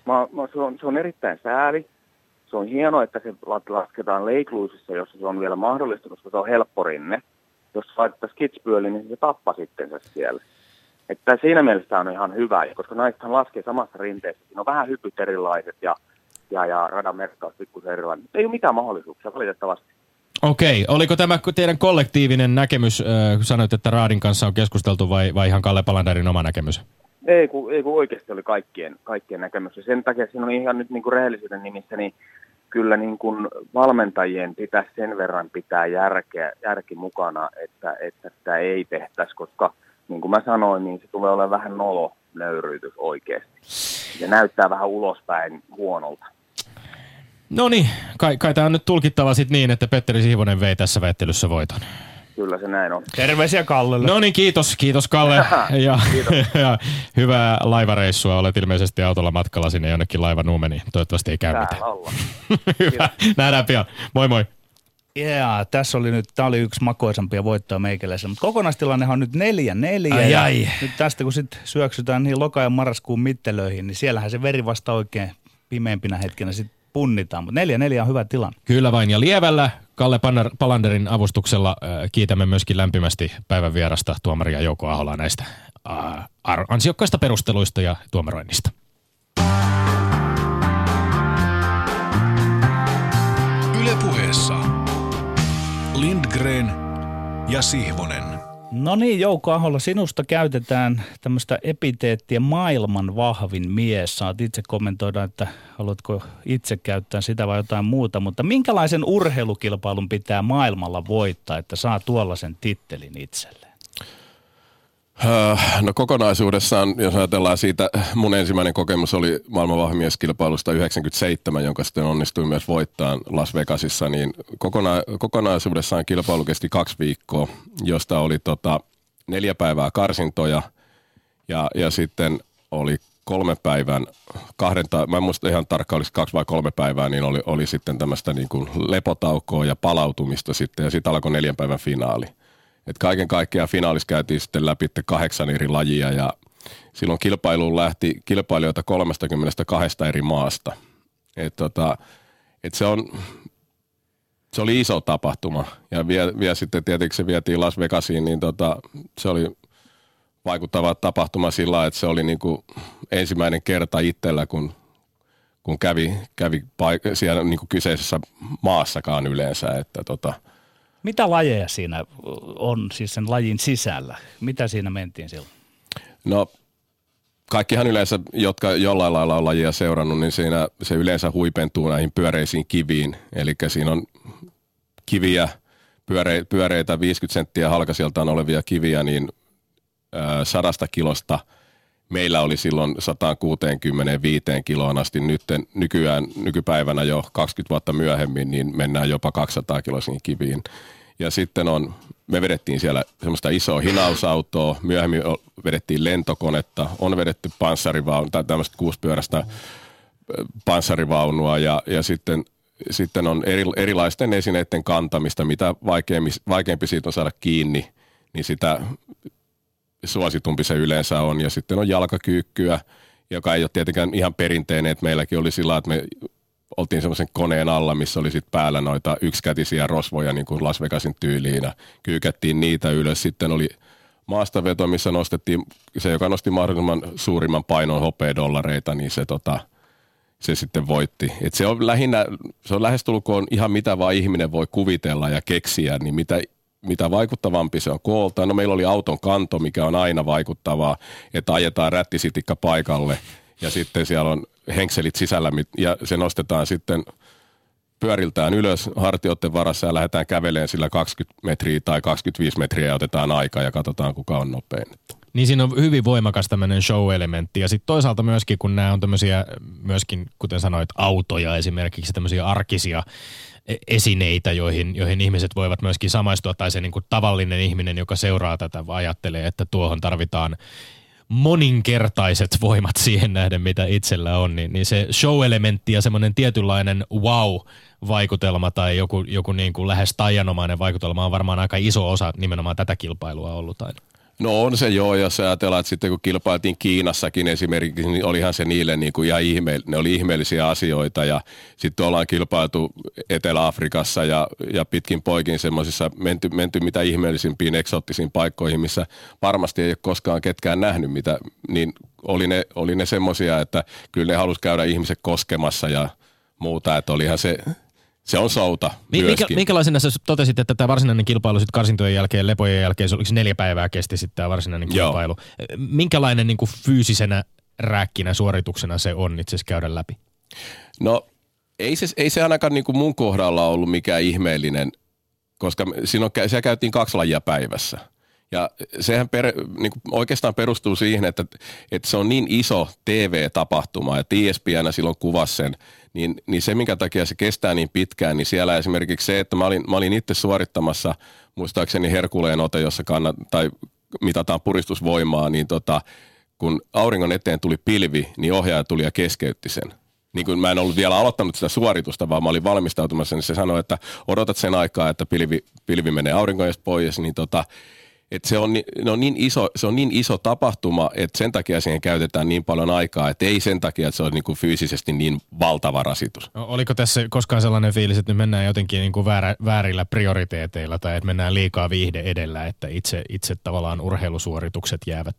Speaker 5: Mä, mä, se, on, se on erittäin sääli. Se on hienoa, että se lasketaan Leikluisissa, jossa se on vielä mahdollista, koska se on helppo rinne. Jos laitettaisiin Kitzbüheliin, niin se tappa sitten se siellä. Että siinä mielessä on ihan hyvä, koska naisethan laskee samassa rinteessä. Siinä on vähän hypyt erilaiset ja, ja, ja radan merkkaus pikkusen erilainen. Ei ole mitään mahdollisuuksia valitettavasti.
Speaker 3: Okei, oliko tämä teidän kollektiivinen näkemys, äh, kun sanoit, että Raadin kanssa on keskusteltu vai, vai ihan Kalle Palanderin oma näkemys?
Speaker 5: Ei kun, ei kun oikeasti oli kaikkien, kaikkien näkemys. Ja sen takia siinä on ihan nyt niin kuin rehellisyyden nimissä, niin kyllä niin kuin valmentajien pitäisi sen verran pitää järkeä, järki mukana, että, että sitä ei tehtäisi, koska niin kuin mä sanoin, niin se tulee olemaan vähän nolo nöyryytys oikeasti. Se näyttää vähän ulospäin huonolta.
Speaker 3: No niin, kai, kai tämä on nyt tulkittava sit niin, että Petteri Siivonen vei tässä väittelyssä voiton.
Speaker 5: Kyllä se näin on.
Speaker 1: Terveisiä Kallelle.
Speaker 3: No niin, kiitos, kiitos Kalle. *laughs* Ja, ja hyvää laivareissua. Olet ilmeisesti autolla matkalla sinne jonnekin laivanuumeniin. Toivottavasti ei käy mitään.
Speaker 5: Täällä. *laughs*
Speaker 3: Hyvä, nähdään pian. Moi moi.
Speaker 1: Yeah, tässä oli nyt, tämä oli yksi makoisampia voittoja meikäläisellä, mutta kokonaistilannehan on nyt neljä neljä.
Speaker 3: Ai,
Speaker 1: ja
Speaker 3: ai.
Speaker 1: Nyt tästä kun sitten syöksytään niihin loka- ja marraskuun mittelöihin, niin siellähän se veri vasta oikein pimeimpinä hetkenä sitten punnitaan. Mutta neljä neljä on hyvä tilanne.
Speaker 3: Kyllä vain. Ja lievällä Kalle Palanderin avustuksella kiitämme myöskin lämpimästi päivän vierasta tuomaria Jouko Aholaa näistä ansiokkaista perusteluista ja tuomaroinnista.
Speaker 4: Yle puheessa. Lindgren ja Sihvonen.
Speaker 1: No niin, Jouko Aholla, sinusta käytetään tämmöistä epiteettiä maailman vahvin mies. Saat itse kommentoida, että haluatko itse käyttää sitä vai jotain muuta, mutta minkälaisen urheilukilpailun pitää maailmalla voittaa, että saa tuollaisen tittelin itselleen?
Speaker 2: Öö, No kokonaisuudessaan, jos ajatellaan siitä, mun ensimmäinen kokemus oli maailman vahvimieskilpailusta 97, jonka sitten onnistui myös voittaa Las Vegasissa, niin kokona- kokonaisuudessaan kilpailu kesti kaksi viikkoa, josta oli tota neljä päivää karsintoja ja, ja sitten oli kolme päivän, kahden, tai, mä en muista ihan tarkkaan, olisi kaksi vai kolme päivää, niin oli, oli sitten tämmöistä niin kuin lepotaukoa ja palautumista sitten, ja sitten alkoi neljän päivän finaali. Et kaiken kaikkiaan finaalissa käytiin sitten läpi kahdeksan eri lajia ja silloin kilpailuun lähti kilpailijoita 32 eri maasta. Et tota, et se, on, se oli iso tapahtuma ja vielä, vielä sitten tietenkin se vietiin Las Vegasiin, niin tota, se oli vaikuttava tapahtuma sillä että se oli niin kuin ensimmäinen kerta itsellä, kun, kun kävi, kävi paik- siellä niin kuin kyseisessä maassakaan yleensä. Että tota.
Speaker 1: Mitä lajeja siinä on siis sen lajin sisällä? Mitä siinä mentiin silloin?
Speaker 2: No kaikkihan yleensä, jotka jollain lailla on lajia seurannut, niin siinä se yleensä huipentuu näihin pyöreisiin kiviin. Eli siinä on kiviä, pyöre, pyöreitä 50 senttiä halkasiltaan olevia kiviä, niin sadasta kilosta meillä oli silloin 165 kiloon asti. Nyt nykyään, nykypäivänä jo 20 vuotta myöhemmin, niin mennään jopa 200 kiloisiin kiviin. Ja sitten on, me vedettiin siellä semmoista isoa hinausautoa, myöhemmin vedettiin lentokonetta, on vedetty panssarivaunua tai tämmöistä kuuspyöräistä panssarivaunua ja, ja sitten, sitten on eri, erilaisten esineiden kantamista, mitä vaikeampi, vaikeampi siitä on saada kiinni, niin sitä suositumpi se yleensä on. Ja sitten on jalkakyykkyä, joka ei ole tietenkään ihan perinteinen, että meilläkin oli sillä että me oltiin semmoisen koneen alla, missä oli sitten päällä noita yksikätisiä rosvoja niin kuin Las Vegasin tyyliin ja kyykättiin niitä ylös. Sitten oli maastaveto, missä nostettiin, se joka nosti mahdollisimman suurimman painon hopeadollareita, niin se, tota, se sitten voitti. Et se on lähinnä, se on lähestulkoon ihan mitä vaan ihminen voi kuvitella ja keksiä, niin mitä mitä vaikuttavampi se on koolta. No meillä oli auton kanto, mikä on aina vaikuttavaa, että ajetaan rättisitikka paikalle ja sitten siellä on henkselit sisällä ja se nostetaan sitten pyöriltään ylös hartioiden varassa ja lähdetään käveleen sillä 20 metriä tai 25 metriä ja otetaan aikaa ja katsotaan kuka on nopein.
Speaker 3: Niin siinä on hyvin voimakas tämmöinen show-elementti ja sitten toisaalta myöskin, kun nämä on tämmöisiä myöskin, kuten sanoit, autoja esimerkiksi tämmöisiä arkisia esineitä, joihin, joihin ihmiset voivat myöskin samaistua, tai se niin kuin tavallinen ihminen, joka seuraa tätä, ajattelee, että tuohon tarvitaan moninkertaiset voimat *laughs* siihen nähden, mitä itsellä on, niin, niin se show-elementti ja semmoinen tietynlainen wow-vaikutelma tai joku, joku niin kuin lähes taianomainen vaikutelma on varmaan aika iso osa nimenomaan tätä kilpailua ollut aina.
Speaker 2: No on se joo, jos ajatellaan, että sitten kun kilpailtiin Kiinassakin esimerkiksi, niin olihan se niille niin kuin ihan ihme, ne oli ihmeellisiä asioita ja sitten ollaan kilpailtu Etelä-Afrikassa ja, ja pitkin poikin semmoisissa menty, menty mitä ihmeellisimpiin eksoottisiin paikkoihin, missä varmasti ei ole koskaan ketkään nähnyt, mitä, niin oli ne, oli ne semmoisia, että kyllä ne halusi käydä ihmiset koskemassa ja muuta, että olihan se se on souta
Speaker 3: Minkä, minkälaisena sä totesit, että tämä varsinainen kilpailu sitten karsintojen jälkeen, lepojen jälkeen, se oliko neljä päivää kesti sitten tämä varsinainen kilpailu. Joo. Minkälainen niin kuin fyysisenä rääkkinä suorituksena se on itse asiassa käydä läpi?
Speaker 2: No ei se, ei se ainakaan niin kuin mun kohdalla ollut mikään ihmeellinen, koska siinä on, siellä käytiin kaksi lajia päivässä. Ja sehän per, niin kuin oikeastaan perustuu siihen, että, että se on niin iso TV-tapahtuma, että ESPN silloin kuvasi sen – niin, niin se, minkä takia se kestää niin pitkään, niin siellä esimerkiksi se, että mä olin, mä olin itse suorittamassa muistaakseni Herkuleen ote, jossa kannat, tai mitataan puristusvoimaa, niin tota, kun auringon eteen tuli pilvi, niin ohjaaja tuli ja keskeytti sen. Niin kuin mä en ollut vielä aloittanut sitä suoritusta, vaan mä olin valmistautumassa, niin se sanoi, että odotat sen aikaa, että pilvi, pilvi menee auringon pois, niin tota, et se, on, ne on niin iso, se on niin iso tapahtuma, että sen takia siihen käytetään niin paljon aikaa, että ei sen takia, että se on niin kuin fyysisesti niin valtava rasitus.
Speaker 3: No, oliko tässä koskaan sellainen fiilis, että nyt mennään jotenkin niin kuin väärä, väärillä prioriteeteilla tai että mennään liikaa viihde edellä, että itse, itse tavallaan urheilusuoritukset jäävät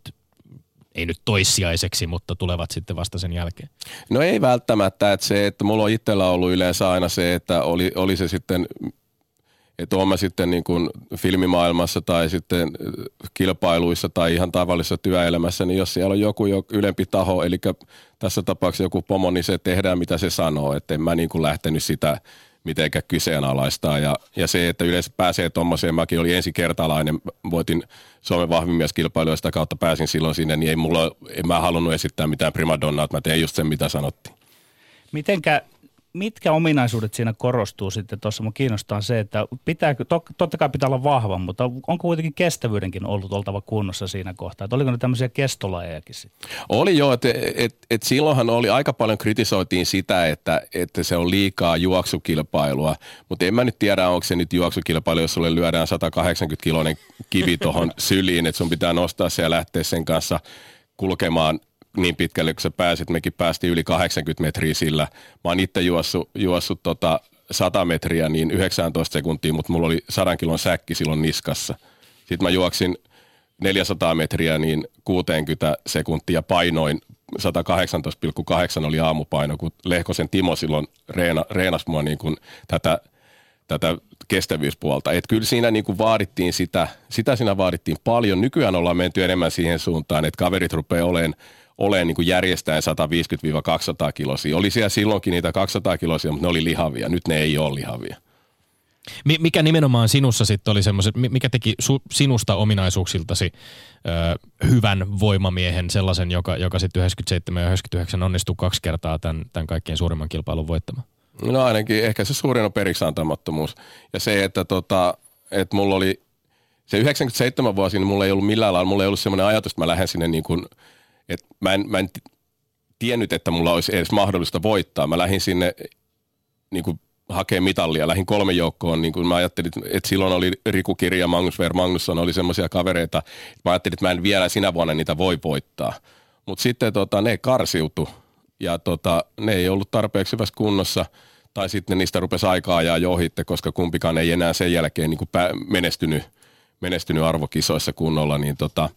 Speaker 3: ei nyt toissijaiseksi, mutta tulevat sitten vasta sen jälkeen?
Speaker 2: No ei välttämättä, että se, että mulla on itsellä ollut yleensä aina se, että oli, oli se sitten että olen mä sitten niin kuin filmimaailmassa tai sitten kilpailuissa tai ihan tavallisessa työelämässä, niin jos siellä on joku jo ylempi taho, eli tässä tapauksessa joku pomo, niin se tehdään mitä se sanoo, että en mä niin kuin lähtenyt sitä mitenkään kyseenalaistaa. Ja, ja se, että yleensä pääsee tuommoiseen, mäkin olin ensikertalainen, voitin Suomen vahvimmieskilpailua sitä kautta pääsin silloin sinne, niin ei mulla, en mä halunnut esittää mitään primadonnaa, että mä teen just sen, mitä sanottiin.
Speaker 1: Mitenkä mitkä ominaisuudet siinä korostuu sitten tuossa? Mua kiinnostaa se, että pitääkö, to, totta kai pitää olla vahva, mutta onko kuitenkin kestävyydenkin ollut oltava kunnossa siinä kohtaa? Että oliko ne tämmöisiä kestolajejakin sitten?
Speaker 2: Oli joo, että et, et silloinhan oli aika paljon kritisoitiin sitä, että, että se on liikaa juoksukilpailua, mutta en mä nyt tiedä, onko se nyt juoksukilpailu, jos sulle lyödään 180 kiloinen kivi tuohon *laughs* syliin, että sun pitää nostaa se ja lähteä sen kanssa kulkemaan niin pitkälle, kun sä pääsit. Mekin päästiin yli 80 metriä sillä. Mä oon itse juossut, juossut tota 100 metriä niin 19 sekuntia, mutta mulla oli 100 kilon säkki silloin niskassa. Sitten mä juoksin 400 metriä niin 60 sekuntia painoin 118,8 oli aamupaino, kun Lehkosen Timo silloin reena, reenasi mua niin kuin tätä, tätä kestävyyspuolta. Et kyllä siinä niin kuin vaadittiin sitä, sitä siinä vaadittiin paljon. Nykyään ollaan menty enemmän siihen suuntaan, että kaverit rupeaa olemaan olemaan niin järjestäen 150-200 kilosia. Oli siellä silloinkin niitä 200 kilosia, mutta ne oli lihavia. Nyt ne ei ole lihavia.
Speaker 3: Mikä nimenomaan sinussa sitten oli semmoiset, mikä teki su, sinusta ominaisuuksiltasi ö, hyvän voimamiehen, sellaisen, joka, joka sitten 97 ja 99 onnistui kaksi kertaa tämän, tämän kaikkein suurimman kilpailun voittamaan?
Speaker 2: No ainakin ehkä se suurin on periksi antamattomuus. Ja se, että, tota, että mulla oli se 97 vuosi, niin mulla ei ollut millään lailla, mulla ei ollut semmoinen ajatus, että mä lähden sinne niin kuin – et mä, en, mä en tiennyt, että mulla olisi edes mahdollista voittaa. Mä lähdin sinne niin kuin hakee mitallia. Lähin kolme joukkoon, niin kuin mä ajattelin, että silloin oli Riku Kirja ja Magnus Ver Magnusson oli semmoisia kavereita. Mä ajattelin, että mä en vielä sinä vuonna niitä voi voittaa. Mutta sitten tota, ne karsiutu ja tota, ne ei ollut tarpeeksi hyvässä kunnossa. Tai sitten niistä rupesi aikaa ajaa jo ohitte, koska kumpikaan ei enää sen jälkeen niin kuin menestynyt, menestynyt arvokisoissa kunnolla. Niin tota,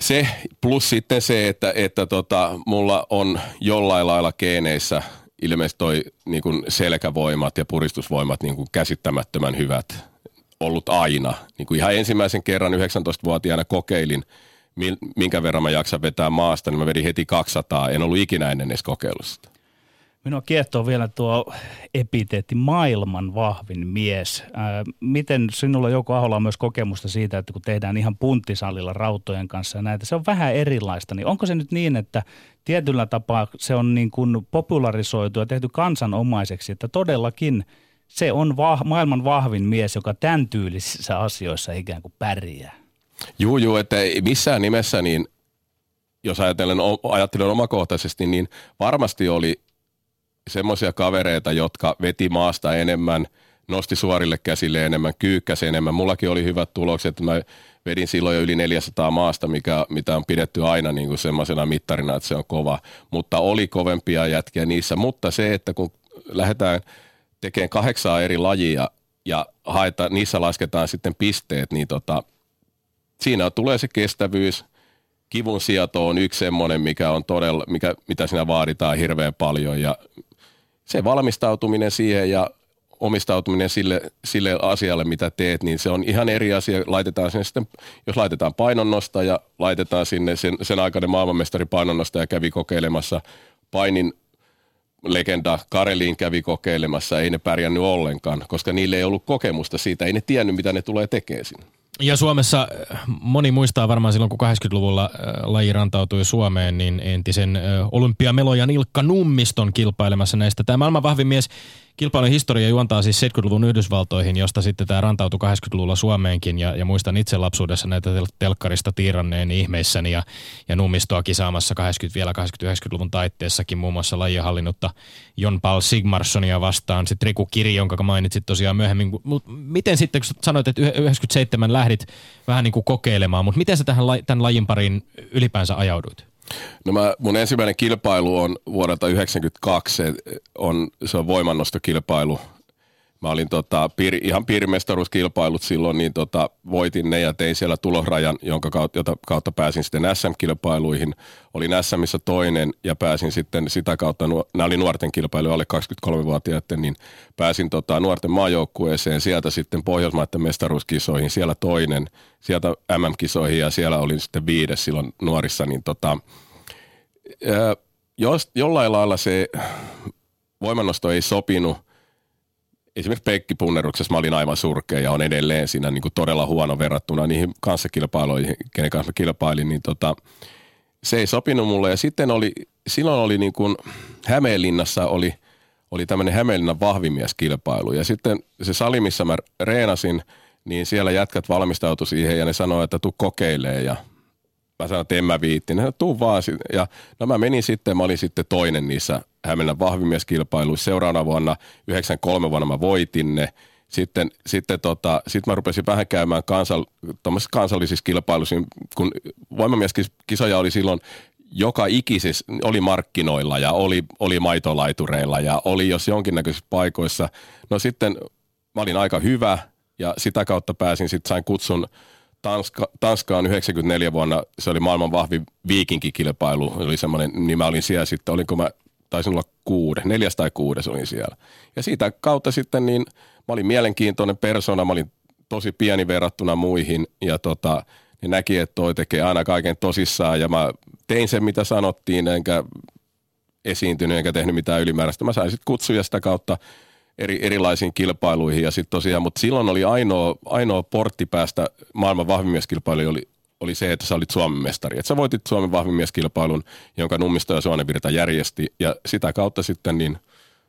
Speaker 2: se plus sitten se, että, että tota, mulla on jollain lailla geeneissä ilmeisesti toi niin kuin selkävoimat ja puristusvoimat niin kuin käsittämättömän hyvät ollut aina. Niin kuin ihan ensimmäisen kerran 19-vuotiaana kokeilin, minkä verran mä jaksan vetää maasta, niin mä vedin heti 200. En ollut ikinä ennen edes kokeillut
Speaker 1: Minua kiehtoo vielä tuo epiteetti maailman vahvin mies. Ää, miten sinulla joku Aholla on myös kokemusta siitä, että kun tehdään ihan punttisalilla rautojen kanssa ja näitä, se on vähän erilaista, niin onko se nyt niin, että tietyllä tapaa se on niin kuin popularisoitu ja tehty kansanomaiseksi, että todellakin se on va- maailman vahvin mies, joka tämän tyylisissä asioissa ikään kuin pärjää?
Speaker 2: Juu, juu, että missään nimessä niin jos ajattelen, ajattelen omakohtaisesti, niin varmasti oli semmoisia kavereita, jotka veti maasta enemmän, nosti suorille käsille enemmän, kyykkäsi enemmän. Mullakin oli hyvät tulokset. Mä vedin silloin jo yli 400 maasta, mikä, mitä on pidetty aina niin kuin semmoisena mittarina, että se on kova. Mutta oli kovempia jätkiä niissä. Mutta se, että kun lähdetään tekemään kahdeksaa eri lajia ja haeta, niissä lasketaan sitten pisteet, niin tota, siinä tulee se kestävyys – kivun sieto on yksi semmoinen, mikä on todella, mikä, mitä siinä vaaditaan hirveän paljon ja se valmistautuminen siihen ja omistautuminen sille, sille asialle, mitä teet, niin se on ihan eri asia. Laitetaan sinne sitten, jos laitetaan painonnosta ja laitetaan sinne sen, sen aikainen maailmanmestari painonnosta ja kävi kokeilemassa painin legenda Kareliin kävi kokeilemassa, ei ne pärjännyt ollenkaan, koska niille ei ollut kokemusta siitä, ei ne tiennyt, mitä ne tulee tekemään sinne.
Speaker 3: Ja Suomessa äh, moni muistaa varmaan silloin, kun 80-luvulla äh, laji rantautui Suomeen, niin entisen äh, olympiamelojan Ilkka Nummiston kilpailemassa näistä. Tämä maailman vahvin mies Kilpailun historia juontaa siis 70-luvun Yhdysvaltoihin, josta sitten tämä rantautui 80-luvulla Suomeenkin ja, ja muistan itse lapsuudessa näitä tel- telkkarista tiiranneen ihmeissäni ja, ja nummistoa kisaamassa 80, vielä 80-90-luvun taitteessakin muun muassa lajia hallinnutta Jon Paul Sigmarssonia vastaan, sitten Riku Kiri, jonka mainitsit tosiaan myöhemmin. Mut miten sitten, kun sanoit, että 97 lähdit vähän niin kuin kokeilemaan, mutta miten sä tähän, tämän lajin pariin ylipäänsä ajauduit?
Speaker 2: No mä, mun ensimmäinen kilpailu on vuodelta 1992, se on, se on voimannostokilpailu. Mä olin tota, piir, ihan piirimestaruuskilpailut silloin, niin tota, voitin ne ja tein siellä tulosrajan, jonka kautta, jota kautta pääsin sitten SM-kilpailuihin. Olin SMissä toinen ja pääsin sitten sitä kautta, nämä oli nuorten kilpailu alle 23-vuotiaiden, niin pääsin tota, nuorten maajoukkueeseen, sieltä sitten Pohjoismaiden mestaruuskisoihin, siellä toinen, sieltä MM-kisoihin ja siellä olin sitten viides silloin nuorissa, niin tota, jos, jollain lailla se voimannosto ei sopinut. Esimerkiksi Pekki Punneruksessa mä olin aivan surkea ja on edelleen siinä niin kuin todella huono verrattuna niihin kanssakilpailuihin, kenen kanssa mä kilpailin, niin tota, se ei sopinut mulle. Ja sitten oli, silloin oli niin kuin Hämeenlinnassa oli, oli tämmöinen Hämeenlinnan vahvimieskilpailu. Ja sitten se sali, missä mä reenasin, niin siellä jätkät valmistautu siihen ja ne sanoi, että tuu kokeilee ja mä sanoin, että en mä viitti. Ne tuu vaan. Ja no mä menin sitten, mä olin sitten toinen niissä Hämeenlinnan vahvimieskilpailuissa. Seuraavana vuonna, 93 vuonna mä voitin ne. Sitten, sitten tota, sit mä rupesin vähän käymään kansal, kansallisissa kilpailuissa, kun voimamieskisoja oli silloin joka ikisessä, oli markkinoilla ja oli, oli maitolaitureilla ja oli jos jonkinnäköisissä paikoissa. No sitten mä olin aika hyvä ja sitä kautta pääsin, sitten sain kutsun Tanska, Tanskaan 94 vuonna, se oli maailman vahvin viikinkikilpailu, oli semmoinen, niin mä olin siellä sitten, olinko mä, taisin olla kuude, neljäs tai kuudes olin siellä. Ja siitä kautta sitten niin mä olin mielenkiintoinen persona, mä olin tosi pieni verrattuna muihin ja tota, niin näki, että toi tekee aina kaiken tosissaan ja mä tein sen, mitä sanottiin, enkä esiintynyt enkä tehnyt mitään ylimääräistä. Mä sain sitten kutsuja sitä kautta eri, erilaisiin kilpailuihin ja sitten tosiaan, mutta silloin oli ainoa, ainoa portti päästä maailman vahvimieskilpailuun oli, oli se, että sä olit Suomen mestari. Että sä voitit Suomen vahvimieskilpailun, jonka Nummisto ja Suonevirta järjesti ja sitä kautta sitten niin –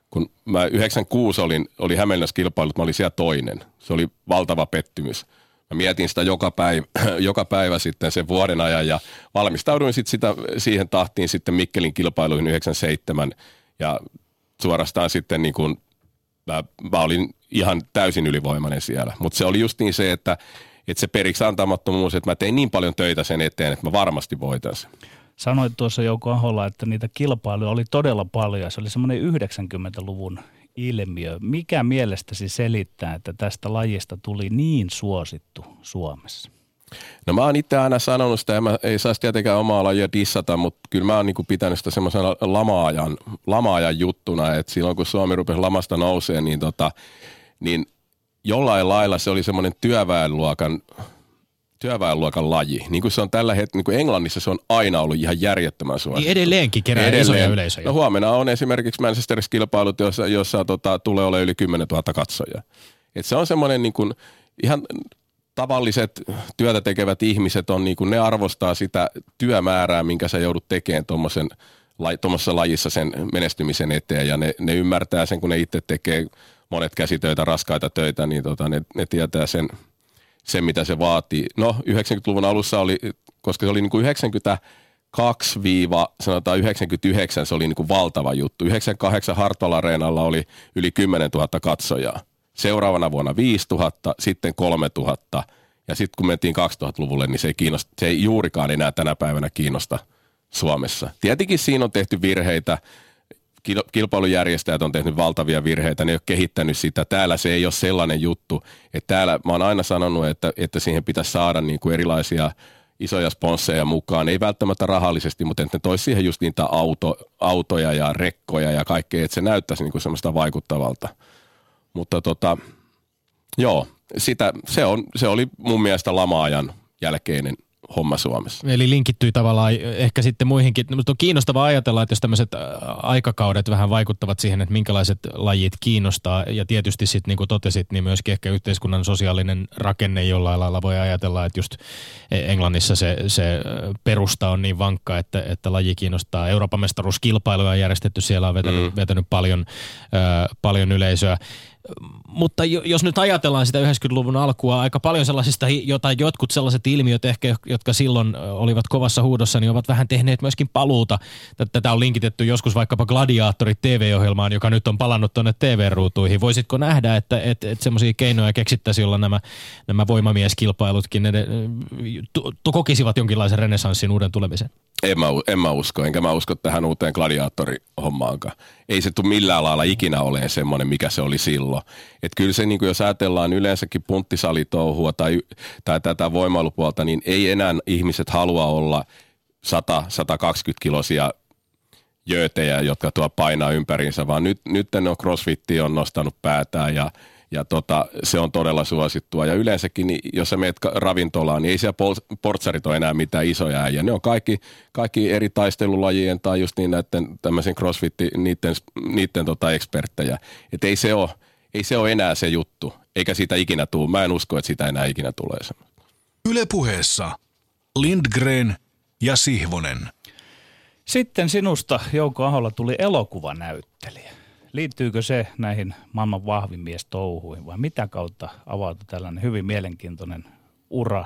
Speaker 2: kun mä 96 olin, oli Hämeenlinnassa kilpailut, mä olin siellä toinen. Se oli valtava pettymys. Mä mietin sitä joka päivä, *clears throat* joka päivä sitten sen vuoden ajan ja valmistauduin sitten sitä, siihen tahtiin sitten Mikkelin kilpailuihin 97 ja suorastaan sitten niin kuin, mä, mä olin ihan täysin ylivoimainen siellä. Mutta se oli just niin se, että, että se periksi antamattomuus, että mä tein niin paljon töitä sen eteen, että mä varmasti voitan sen.
Speaker 1: Sanoit tuossa Jouko Aholla, että niitä kilpailuja oli todella paljon. Se oli semmoinen 90-luvun ilmiö. Mikä mielestäsi selittää, että tästä lajista tuli niin suosittu Suomessa?
Speaker 2: No mä oon itse aina sanonut sitä, ja mä ei saisi tietenkään omaa lajia dissata, mutta kyllä mä oon niinku pitänyt sitä semmoisena lamaajan, lamaajan juttuna, että silloin kun Suomi rupesi lamasta nousee, niin, tota, niin jollain lailla se oli semmoinen työväenluokan työväenluokan laji. Niin kuin se on tällä hetkellä, niin kuin Englannissa se on aina ollut ihan järjettömän suosittu.
Speaker 3: Niin edelleenkin kerää Edelleen. isoja yleisöjä.
Speaker 2: No huomenna on esimerkiksi Manchesterissa kilpailut, jossa, jossa tota, tulee olla yli 10 000 katsojaa. Et se on semmoinen niin kuin, ihan tavalliset työtä tekevät ihmiset on niin kuin, ne arvostaa sitä työmäärää, minkä sä joudut tekemään tuommoisen tuommoisessa lajissa sen menestymisen eteen ja ne, ne ymmärtää sen, kun ne itse tekee monet käsitöitä, raskaita töitä, niin tota, ne, ne tietää sen – se, mitä se vaatii. No, 90-luvun alussa oli, koska se oli niin kuin 92 sanotaan 99 se oli niin kuin valtava juttu. 98 Hartwall Areenalla oli yli 10 000 katsojaa. Seuraavana vuonna 5 000, sitten 3 000 ja sitten kun mentiin 2000-luvulle, niin se ei, kiinnosta, se ei juurikaan enää tänä päivänä kiinnosta Suomessa. Tietenkin siinä on tehty virheitä kilpailujärjestäjät on tehnyt valtavia virheitä, ne ei ole kehittänyt sitä. Täällä se ei ole sellainen juttu, että täällä mä oon aina sanonut, että, että siihen pitäisi saada niin kuin erilaisia isoja sponsseja mukaan, ei välttämättä rahallisesti, mutta että ne toisi siihen just niitä auto, autoja ja rekkoja ja kaikkea, että se näyttäisi niin kuin semmoista vaikuttavalta. Mutta tota, joo, sitä, se, on, se oli mun mielestä lamaajan jälkeinen homma Suomessa.
Speaker 3: Eli linkittyi tavallaan ehkä sitten muihinkin. Mutta on kiinnostavaa ajatella, että jos tämmöiset aikakaudet vähän vaikuttavat siihen, että minkälaiset lajit kiinnostaa. Ja tietysti sitten niin kuin totesit, niin myöskin ehkä yhteiskunnan sosiaalinen rakenne jollain lailla voi ajatella, että just Englannissa se, se perusta on niin vankka, että, että laji kiinnostaa. Euroopan mestaruuskilpailuja on järjestetty, siellä on vetänyt, mm. vetänyt paljon, äh, paljon yleisöä mutta jos nyt ajatellaan sitä 90-luvun alkua, aika paljon sellaisista, jota jotkut sellaiset ilmiöt ehkä, jotka silloin olivat kovassa huudossa, niin ovat vähän tehneet myöskin paluuta. Tätä on linkitetty joskus vaikkapa Gladiaattorit TV-ohjelmaan, joka nyt on palannut tuonne TV-ruutuihin. Voisitko nähdä, että, että, että semmoisia keinoja keksittäisiin, jolla nämä, nämä voimamieskilpailutkin ne, kokisivat jonkinlaisen renesanssin uuden tulemisen?
Speaker 2: En mä, en mä usko, enkä mä usko tähän uuteen gladiaattorihommaankaan. Ei se tule millään lailla ikinä olemaan semmoinen, mikä se oli silloin. Et kyllä se, niin jos ajatellaan yleensäkin punttisalitouhua tai, tai tätä voimailupuolta, niin ei enää ihmiset halua olla 100-120 kilosia jöötejä, jotka tuo painaa ympäriinsä, vaan nyt, nyt on crossfitti on nostanut päätään ja – ja tota, se on todella suosittua. Ja yleensäkin, niin jos sä meet ravintolaan, niin ei siellä portsarit ole enää mitään isoja äijä. Ne on kaikki, kaikki eri taistelulajien tai just niin näiden tämmöisen crossfitti, niiden, niiden tota eksperttejä. Että ei se ole, ei se ole enää se juttu, eikä siitä ikinä tule. Mä en usko, että sitä enää ikinä tulee
Speaker 4: Yle puheessa Lindgren ja Sihvonen.
Speaker 1: Sitten sinusta Jouko Aholla tuli elokuvanäyttelijä. Liittyykö se näihin maailman vahvimmies touhuihin vai mitä kautta avautui tällainen hyvin mielenkiintoinen ura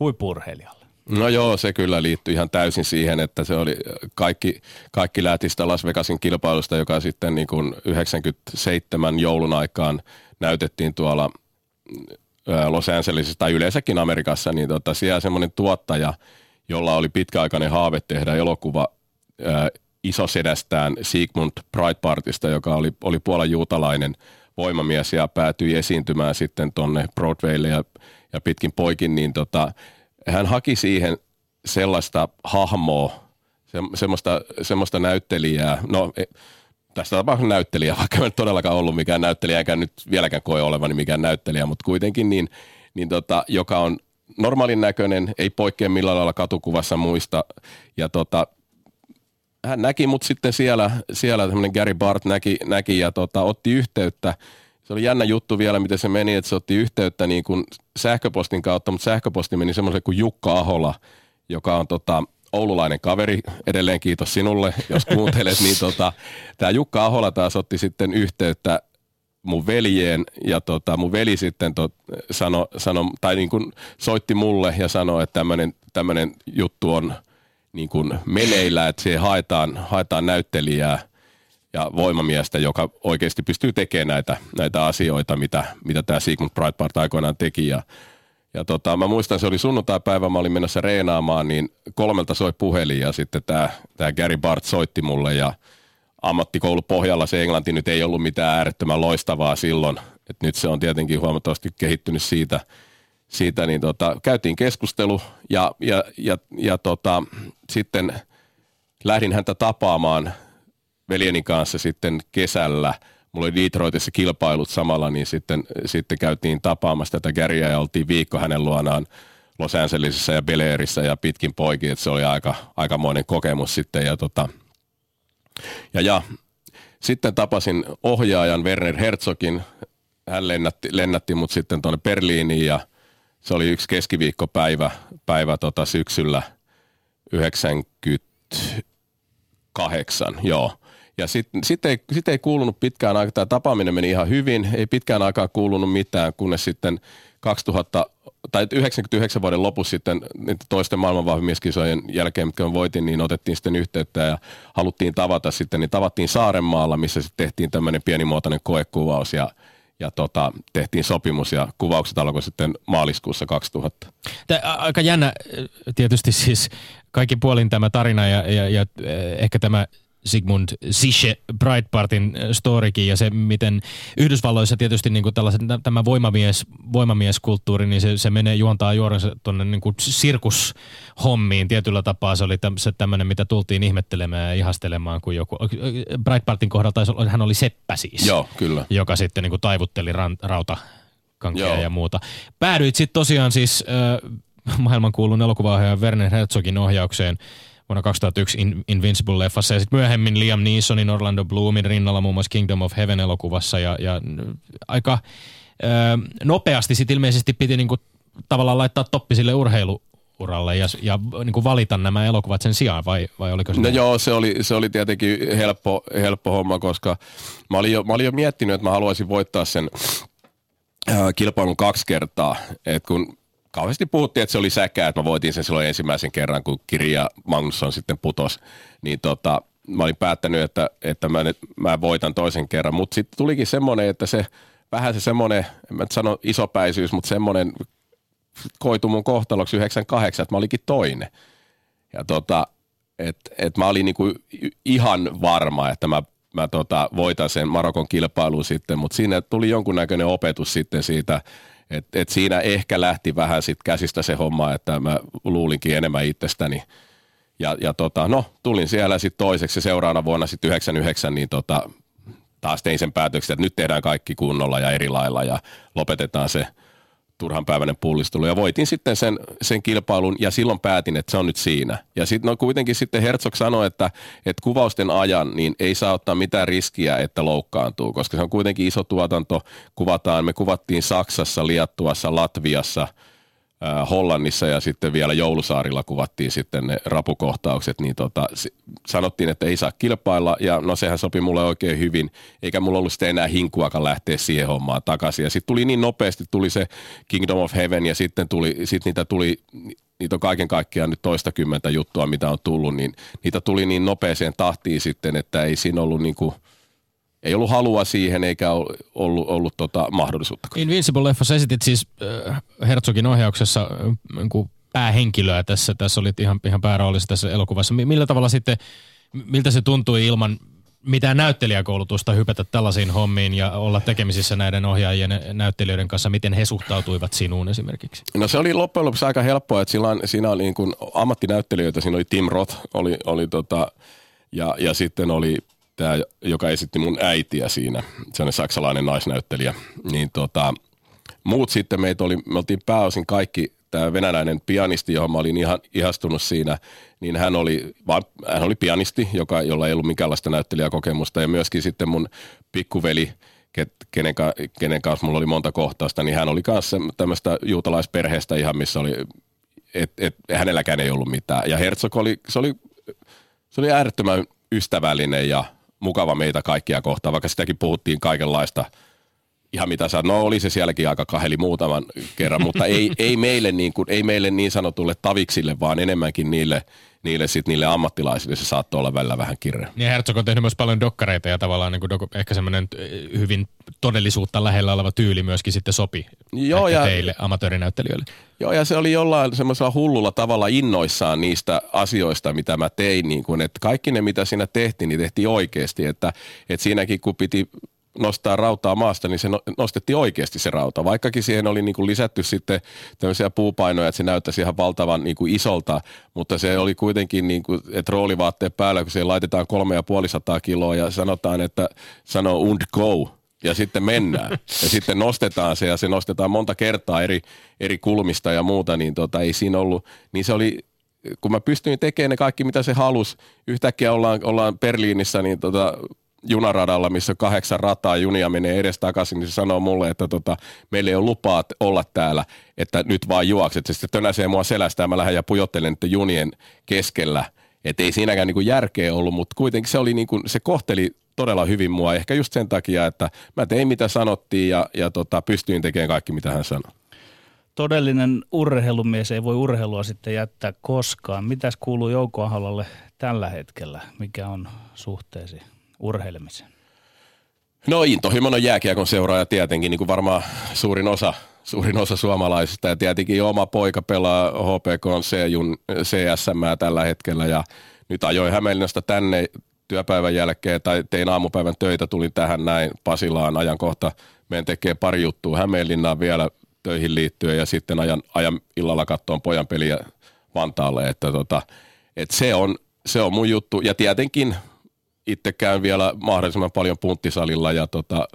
Speaker 1: huippurheilijalle?
Speaker 2: No joo, se kyllä liittyy ihan täysin siihen, että se oli kaikki, kaikki lähti sitä Las Vegasin kilpailusta, joka sitten niin kuin 97 joulun aikaan näytettiin tuolla Los Angelesissa tai yleensäkin Amerikassa, niin tota, siellä semmoinen tuottaja, jolla oli pitkäaikainen haave tehdä elokuva isosedästään Sigmund Breitbartista, joka oli, oli puolan juutalainen voimamies ja päätyi esiintymään sitten tonne Broadwaylle ja, ja pitkin poikin, niin tota, hän haki siihen sellaista hahmoa, se, semmoista, semmoista näyttelijää, no e, tästä tapauksessa näyttelijä, vaikka en todellakaan ollut mikään näyttelijä, eikä nyt vieläkään koe olevani mikään näyttelijä, mutta kuitenkin niin, niin tota, joka on normaalin näköinen, ei poikkea millään lailla katukuvassa muista. Ja tota, hän näki mut sitten siellä, siellä tämmöinen Gary Bart näki, näki ja tota, otti yhteyttä. Se oli jännä juttu vielä, miten se meni, että se otti yhteyttä niin kuin sähköpostin kautta, mutta sähköposti meni semmoiselle kuin Jukka Ahola, joka on tota, oululainen kaveri, edelleen kiitos sinulle, jos kuuntelet, niin tota, tämä Jukka Ahola taas otti sitten yhteyttä mun veljeen ja tota, mun veli sitten tot, sano, sano, tai niin kuin soitti mulle ja sanoi, että tämmöinen juttu on niin kuin meneillä, että siihen haetaan, haetaan näyttelijää ja voimamiestä, joka oikeasti pystyy tekemään näitä, näitä asioita, mitä, mitä tämä Sigmund Breitbart aikoinaan teki ja ja tota, mä muistan, se oli sunnuntai-päivä, mä olin menossa reenaamaan, niin kolmelta soi puhelin ja sitten tämä, tämä Gary Bart soitti mulle ja ammattikoulupohjalla se englanti nyt ei ollut mitään äärettömän loistavaa silloin. Et nyt se on tietenkin huomattavasti kehittynyt siitä, siitä niin tota, käytiin keskustelu ja, ja, ja, ja tota, sitten lähdin häntä tapaamaan veljeni kanssa sitten kesällä – mulla oli Detroitissa kilpailut samalla, niin sitten, sitten käytiin tapaamassa tätä Gäriä ja oltiin viikko hänen luonaan Los Angelesissa ja Beleerissä ja pitkin poikin, että se oli aika, aikamoinen kokemus sitten. Ja, tota, ja, ja sitten tapasin ohjaajan Werner Herzogin, hän lennätti, lennätti mut sitten tuonne Berliiniin ja se oli yksi keskiviikkopäivä päivä tota syksyllä 98, joo. Ja sitten sit ei, sit ei kuulunut pitkään aikaa, tämä tapaaminen meni ihan hyvin, ei pitkään aikaa kuulunut mitään, kunnes sitten 2000, tai 99 vuoden lopussa sitten toisten maailman vahvimieskisojen jälkeen, mitkä me voitin, niin otettiin sitten yhteyttä ja haluttiin tavata sitten, niin tavattiin Saarenmaalla, missä sitten tehtiin tämmöinen pienimuotoinen koekuvaus ja ja tota, tehtiin sopimus ja kuvaukset alkoi sitten maaliskuussa 2000.
Speaker 3: Tämä, aika jännä tietysti siis kaikki puolin tämä tarina ja, ja, ja ehkä tämä Sigmund Sische Breitbartin äh, storikin ja se, miten Yhdysvalloissa tietysti niin kuin tällaiset, tämä voimamies, voimamieskulttuuri, niin se, se menee juontaa juorensa tuonne niin kuin sirkushommiin tietyllä tapaa. Se oli se tämmöinen, mitä tultiin ihmettelemään ja ihastelemaan, kun joku, Breitbartin kohdalla taisi olla, hän oli seppä siis.
Speaker 2: Joo, kyllä.
Speaker 3: Joka sitten niin kuin taivutteli ran, rauta kankea ja muuta. Päädyit sitten tosiaan siis äh, maailmankuulun elokuvaohjaaja Werner Herzogin ohjaukseen – vuonna 2001 In- Invincible-leffassa ja sitten myöhemmin Liam Neesonin Orlando Bloomin rinnalla muun muassa Kingdom of Heaven-elokuvassa ja, ja aika ö, nopeasti sitten ilmeisesti piti niinku tavallaan laittaa toppi sille urheilu uralle ja, ja niin kuin valita nämä elokuvat sen sijaan, vai, vai oliko se?
Speaker 2: No joo, se oli, se oli tietenkin helppo, helppo homma, koska mä olin, jo, mä olin jo miettinyt, että mä haluaisin voittaa sen äh, kilpailun kaksi kertaa. Et kun kauheasti puhuttiin, että se oli säkää, että mä voitin sen silloin ensimmäisen kerran, kun Kirja Magnusson sitten putos. Niin tota, mä olin päättänyt, että, että mä, nyt, mä voitan toisen kerran. Mutta sitten tulikin semmoinen, että se vähän se semmoinen, en mä sano isopäisyys, mutta semmoinen koitu mun kohtaloksi 98, että mä olikin toinen. Ja tota, että et mä olin niinku ihan varma, että mä, mä tota, voitan sen Marokon kilpailun sitten, mutta siinä tuli jonkunnäköinen opetus sitten siitä et, et siinä ehkä lähti vähän sit käsistä se homma, että mä luulinkin enemmän itsestäni. Ja, ja tota, no, tulin siellä sitten toiseksi seuraavana vuonna sitten 99, niin tota, taas tein sen päätöksen, että nyt tehdään kaikki kunnolla ja eri lailla ja lopetetaan se – turhanpäiväinen pullistelu. Ja voitin sitten sen, sen kilpailun ja silloin päätin, että se on nyt siinä. Ja sitten no kuitenkin sitten Herzog sanoi, että, että kuvausten ajan niin ei saa ottaa mitään riskiä, että loukkaantuu, koska se on kuitenkin iso tuotanto. Kuvataan, me kuvattiin Saksassa, Liattuassa, Latviassa, Hollannissa ja sitten vielä Joulusaarilla kuvattiin sitten ne rapukohtaukset, niin tota, sanottiin, että ei saa kilpailla ja no sehän sopi mulle oikein hyvin, eikä mulla ollut sitten enää hinkuakaan lähteä siihen hommaan takaisin. Ja sitten tuli niin nopeasti, tuli se Kingdom of Heaven ja sitten tuli, sit niitä tuli niitä on kaiken kaikkiaan nyt toistakymmentä juttua, mitä on tullut, niin niitä tuli niin nopeeseen tahtiin sitten, että ei siinä ollut niin kuin – ei ollut halua siihen eikä ollut, ollut, ollut tota mahdollisuutta.
Speaker 3: Invincible-leffassa esitit siis äh, Herzogin ohjauksessa äh, niin päähenkilöä tässä. Tässä olit ihan, ihan pääroolissa tässä elokuvassa. Millä tavalla sitten, miltä se tuntui ilman mitään näyttelijäkoulutusta hypätä tällaisiin hommiin ja olla tekemisissä näiden ohjaajien ja näyttelijöiden kanssa? Miten he suhtautuivat sinuun esimerkiksi?
Speaker 2: No se oli loppujen lopuksi aika helppoa, että silloin, siinä oli niin kuin ammattinäyttelijöitä. Siinä oli Tim Roth oli, oli tota, ja, ja sitten oli tämä, joka esitti mun äitiä siinä, sellainen saksalainen naisnäyttelijä, niin tota, muut sitten meitä oli, me oltiin pääosin kaikki, tämä venäläinen pianisti, johon mä olin ihan ihastunut siinä, niin hän oli, vaan, hän oli pianisti, joka, jolla ei ollut minkäänlaista näyttelijäkokemusta ja myöskin sitten mun pikkuveli, kenen, kenen kanssa mulla oli monta kohtausta, niin hän oli kanssa tämmöistä juutalaisperheestä ihan, missä oli, että et, hänelläkään ei ollut mitään. Ja Herzog oli, se oli, se oli äärettömän ystävällinen ja mukava meitä kaikkia kohtaan, vaikka sitäkin puhuttiin kaikenlaista. Ihan mitä sä, no oli se sielläkin aika kaheli muutaman kerran, mutta ei, ei, meille niin kuin, ei meille niin sanotulle taviksille, vaan enemmänkin niille, niille, sit, niille ammattilaisille se saattoi olla välillä vähän kirre.
Speaker 3: Niin Herzog on tehnyt myös paljon dokkareita ja tavallaan niin kuin doku, ehkä semmoinen hyvin todellisuutta lähellä oleva tyyli myöskin sitten sopi Joo, ja, teille amatöörinäyttelijöille.
Speaker 2: Joo, ja se oli jollain semmoisella hullulla tavalla innoissaan niistä asioista, mitä mä tein. Niin kun, että kaikki ne, mitä siinä tehtiin, niin tehtiin oikeasti. Että, että siinäkin, kun piti nostaa rautaa maasta, niin se no, nostettiin oikeasti se rauta. Vaikkakin siihen oli niin kuin lisätty sitten tämmöisiä puupainoja, että se näyttäisi ihan valtavan niin kuin isolta, mutta se oli kuitenkin, niin kuin, että roolivaatteet päällä, kun siihen laitetaan kolme ja puoli sataa kiloa ja sanotaan, että sanoo und go, ja sitten mennään. Ja sitten nostetaan se ja se nostetaan monta kertaa eri, eri kulmista ja muuta, niin tota, ei siinä ollut, niin se oli, kun mä pystyin tekemään ne kaikki, mitä se halusi, yhtäkkiä ollaan, ollaan Berliinissä, niin tota, junaradalla, missä kahdeksan rataa junia menee edes takaisin, niin se sanoo mulle, että tota, meillä ei ole lupaa olla täällä, että nyt vaan juokset. Se sitten tönäsee mua selästä ja mä lähden ja pujottelen että junien keskellä. Että ei siinäkään niinku järkeä ollut, mutta kuitenkin se, oli niinku, se kohteli todella hyvin mua. Ehkä just sen takia, että mä tein mitä sanottiin ja, ja tota, pystyin tekemään kaikki mitä hän sanoi.
Speaker 1: Todellinen urheilumies ei voi urheilua sitten jättää koskaan. Mitäs kuuluu Jouko tällä hetkellä? Mikä on suhteesi urheilemiseen?
Speaker 2: No intohimoinen jääkiekon seuraaja tietenkin, niin kuin varmaan suurin osa, suurin osa suomalaisista. Ja tietenkin oma poika pelaa HPK CSM tällä hetkellä ja nyt ajoin Hämeenlinnasta tänne työpäivän jälkeen tai tein aamupäivän töitä, tulin tähän näin Pasilaan ajan kohta. Meidän tekee pari juttua Hämeenlinnaan vielä töihin liittyen ja sitten ajan, ajan illalla kattoon pojan peliä Vantaalle, että tota, et se, on, se on mun juttu. Ja tietenkin itse käyn vielä mahdollisimman paljon punttisalilla ja tota,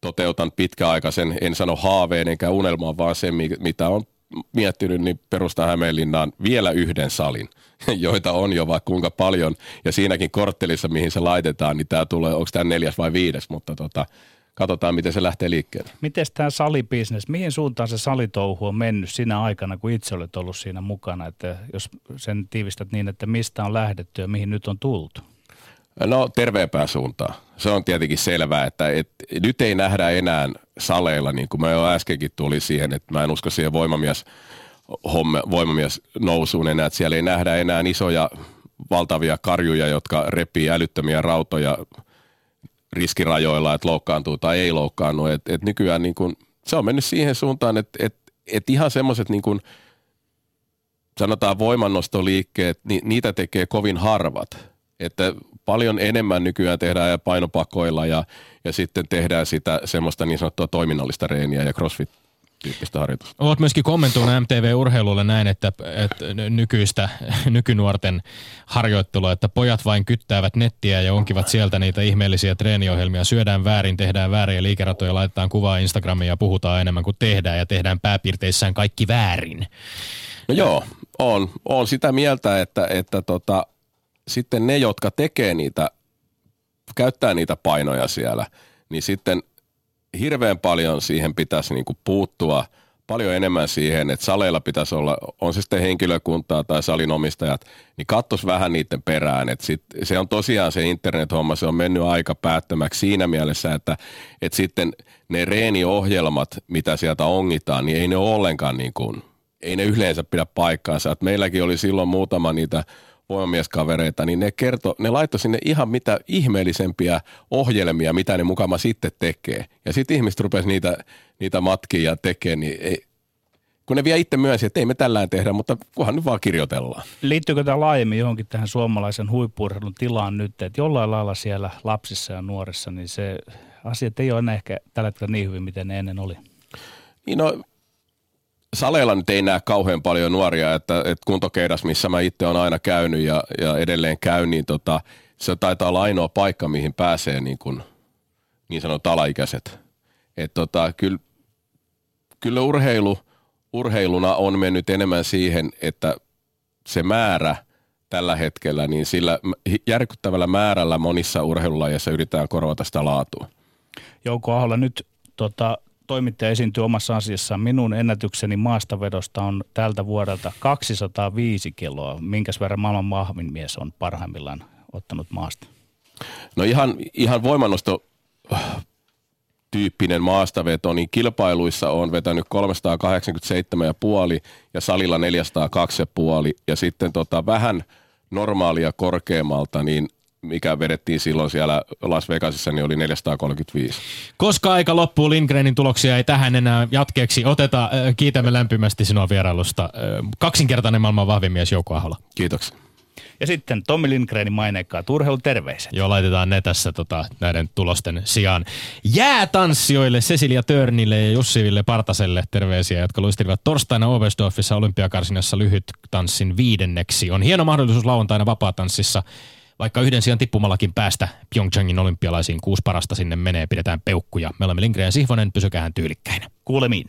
Speaker 2: toteutan pitkäaikaisen, en sano haaveen enkä unelmaa, vaan se, mitä on miettinyt, niin perustaa Hämeenlinnaan vielä yhden salin, *laughs* joita on jo vaikka kuinka paljon. Ja siinäkin korttelissa, mihin se laitetaan, niin tämä tulee, onko tämä neljäs vai viides, mutta tota, katsotaan, miten se lähtee liikkeelle.
Speaker 1: Miten tämä salibisnes, mihin suuntaan se salitouhu on mennyt sinä aikana, kun itse olet ollut siinä mukana? Että jos sen tiivistät niin, että mistä on lähdetty ja mihin nyt on tultu?
Speaker 2: No terveempään suuntaan. Se on tietenkin selvää, että et, nyt ei nähdä enää saleilla, niin kuin mä jo äskenkin tuli siihen, että mä en usko siihen voimamies, homme, voimamies nousuun enää, että siellä ei nähdä enää isoja valtavia karjuja, jotka repii älyttömiä rautoja riskirajoilla, että loukkaantuu tai ei loukkaannu. Et, et nykyään niin kun, se on mennyt siihen suuntaan, että et, et ihan semmoiset niin kun, sanotaan voimannostoliikkeet, niin niitä tekee kovin harvat. Että paljon enemmän nykyään tehdään ja painopakoilla ja, ja sitten tehdään sitä semmoista niin sanottua toiminnallista reeniä ja crossfit tyyppistä harjoitusta.
Speaker 3: Olet myöskin kommentoinut MTV-urheilulle näin, että, että nykyistä, *laughs* nykynuorten harjoittelua, että pojat vain kyttäävät nettiä ja onkivat sieltä niitä ihmeellisiä treeniohjelmia. Syödään väärin, tehdään väärin ja liikeratoja laitetaan kuvaa Instagramiin ja puhutaan enemmän kuin tehdään ja tehdään pääpiirteissään kaikki väärin.
Speaker 2: No joo, on, on sitä mieltä, että, että tota, sitten ne, jotka tekee niitä, käyttää niitä painoja siellä, niin sitten hirveän paljon siihen pitäisi niin kuin puuttua paljon enemmän siihen, että saleilla pitäisi olla, on se sitten henkilökuntaa tai salin omistajat, niin kattos vähän niiden perään. Et sit, se on tosiaan se internet-homma, se on mennyt aika päättömäksi siinä mielessä, että et sitten ne reeniohjelmat, mitä sieltä ongitaan, niin ei ne ole ollenkaan niin kuin, ei ne yleensä pidä paikkaansa. Et meilläkin oli silloin muutama niitä voimamieskavereita, niin ne kerto, ne laittoi sinne ihan mitä ihmeellisempiä ohjelmia, mitä ne mukama sitten tekee. Ja sitten ihmiset rupesi niitä, niitä matkia tekee, niin ei, kun ne vie itse myönsi, että ei me tällään tehdä, mutta kunhan nyt vaan kirjoitellaan.
Speaker 1: Liittyykö tämä laajemmin johonkin tähän suomalaisen huippurheilun tilaan nyt, että jollain lailla siellä lapsissa ja nuorissa, niin se asiat ei ole enää ehkä tällä hetkellä niin hyvin, miten ne ennen oli?
Speaker 2: Niin no, saleilla nyt ei näe kauhean paljon nuoria, että, että kuntokeidas, missä mä itse olen aina käynyt ja, ja edelleen käyn, niin tota, se taitaa olla ainoa paikka, mihin pääsee niin, kuin, niin sanot alaikäiset. Et tota, kyllä, kyllä urheilu, urheiluna on mennyt enemmän siihen, että se määrä tällä hetkellä, niin sillä järkyttävällä määrällä monissa urheilulajeissa yritetään korvata sitä laatua.
Speaker 1: Jouko Ahola, nyt tota, toimittaja esiintyy omassa asiassaan. Minun ennätykseni maastavedosta on tältä vuodelta 205 kiloa. Minkäs verran maailman vahvin mies on parhaimmillaan ottanut maasta?
Speaker 2: No ihan, ihan voimannosto tyyppinen maastaveto, niin kilpailuissa on vetänyt 387,5 ja salilla 402,5 ja sitten tota vähän normaalia korkeammalta, niin mikä vedettiin silloin siellä Las Vegasissa, niin oli 435.
Speaker 3: Koska aika loppuu, Lindgrenin tuloksia ei tähän enää jatkeeksi oteta. Kiitämme lämpimästi sinua vierailusta. Kaksinkertainen maailman vahvin mies Jouko Ahola.
Speaker 2: Kiitoksia.
Speaker 1: Ja sitten Tommi Lindgrenin maineikkaa terveiset.
Speaker 3: Joo, laitetaan ne tässä tota, näiden tulosten sijaan. Jäätanssijoille Cecilia Törnille ja Jussiville Partaselle terveisiä, jotka luistelivat torstaina Oberstdorfissa olympiakarsinassa lyhyt tanssin viidenneksi. On hieno mahdollisuus lauantaina vapaatanssissa vaikka yhden sijaan tippumallakin päästä Pyeongchangin olympialaisiin kuusi parasta sinne menee, pidetään peukkuja. Me olemme Lindgren Sihvonen, pysykään tyylikkäinä.
Speaker 1: Kuulemiin.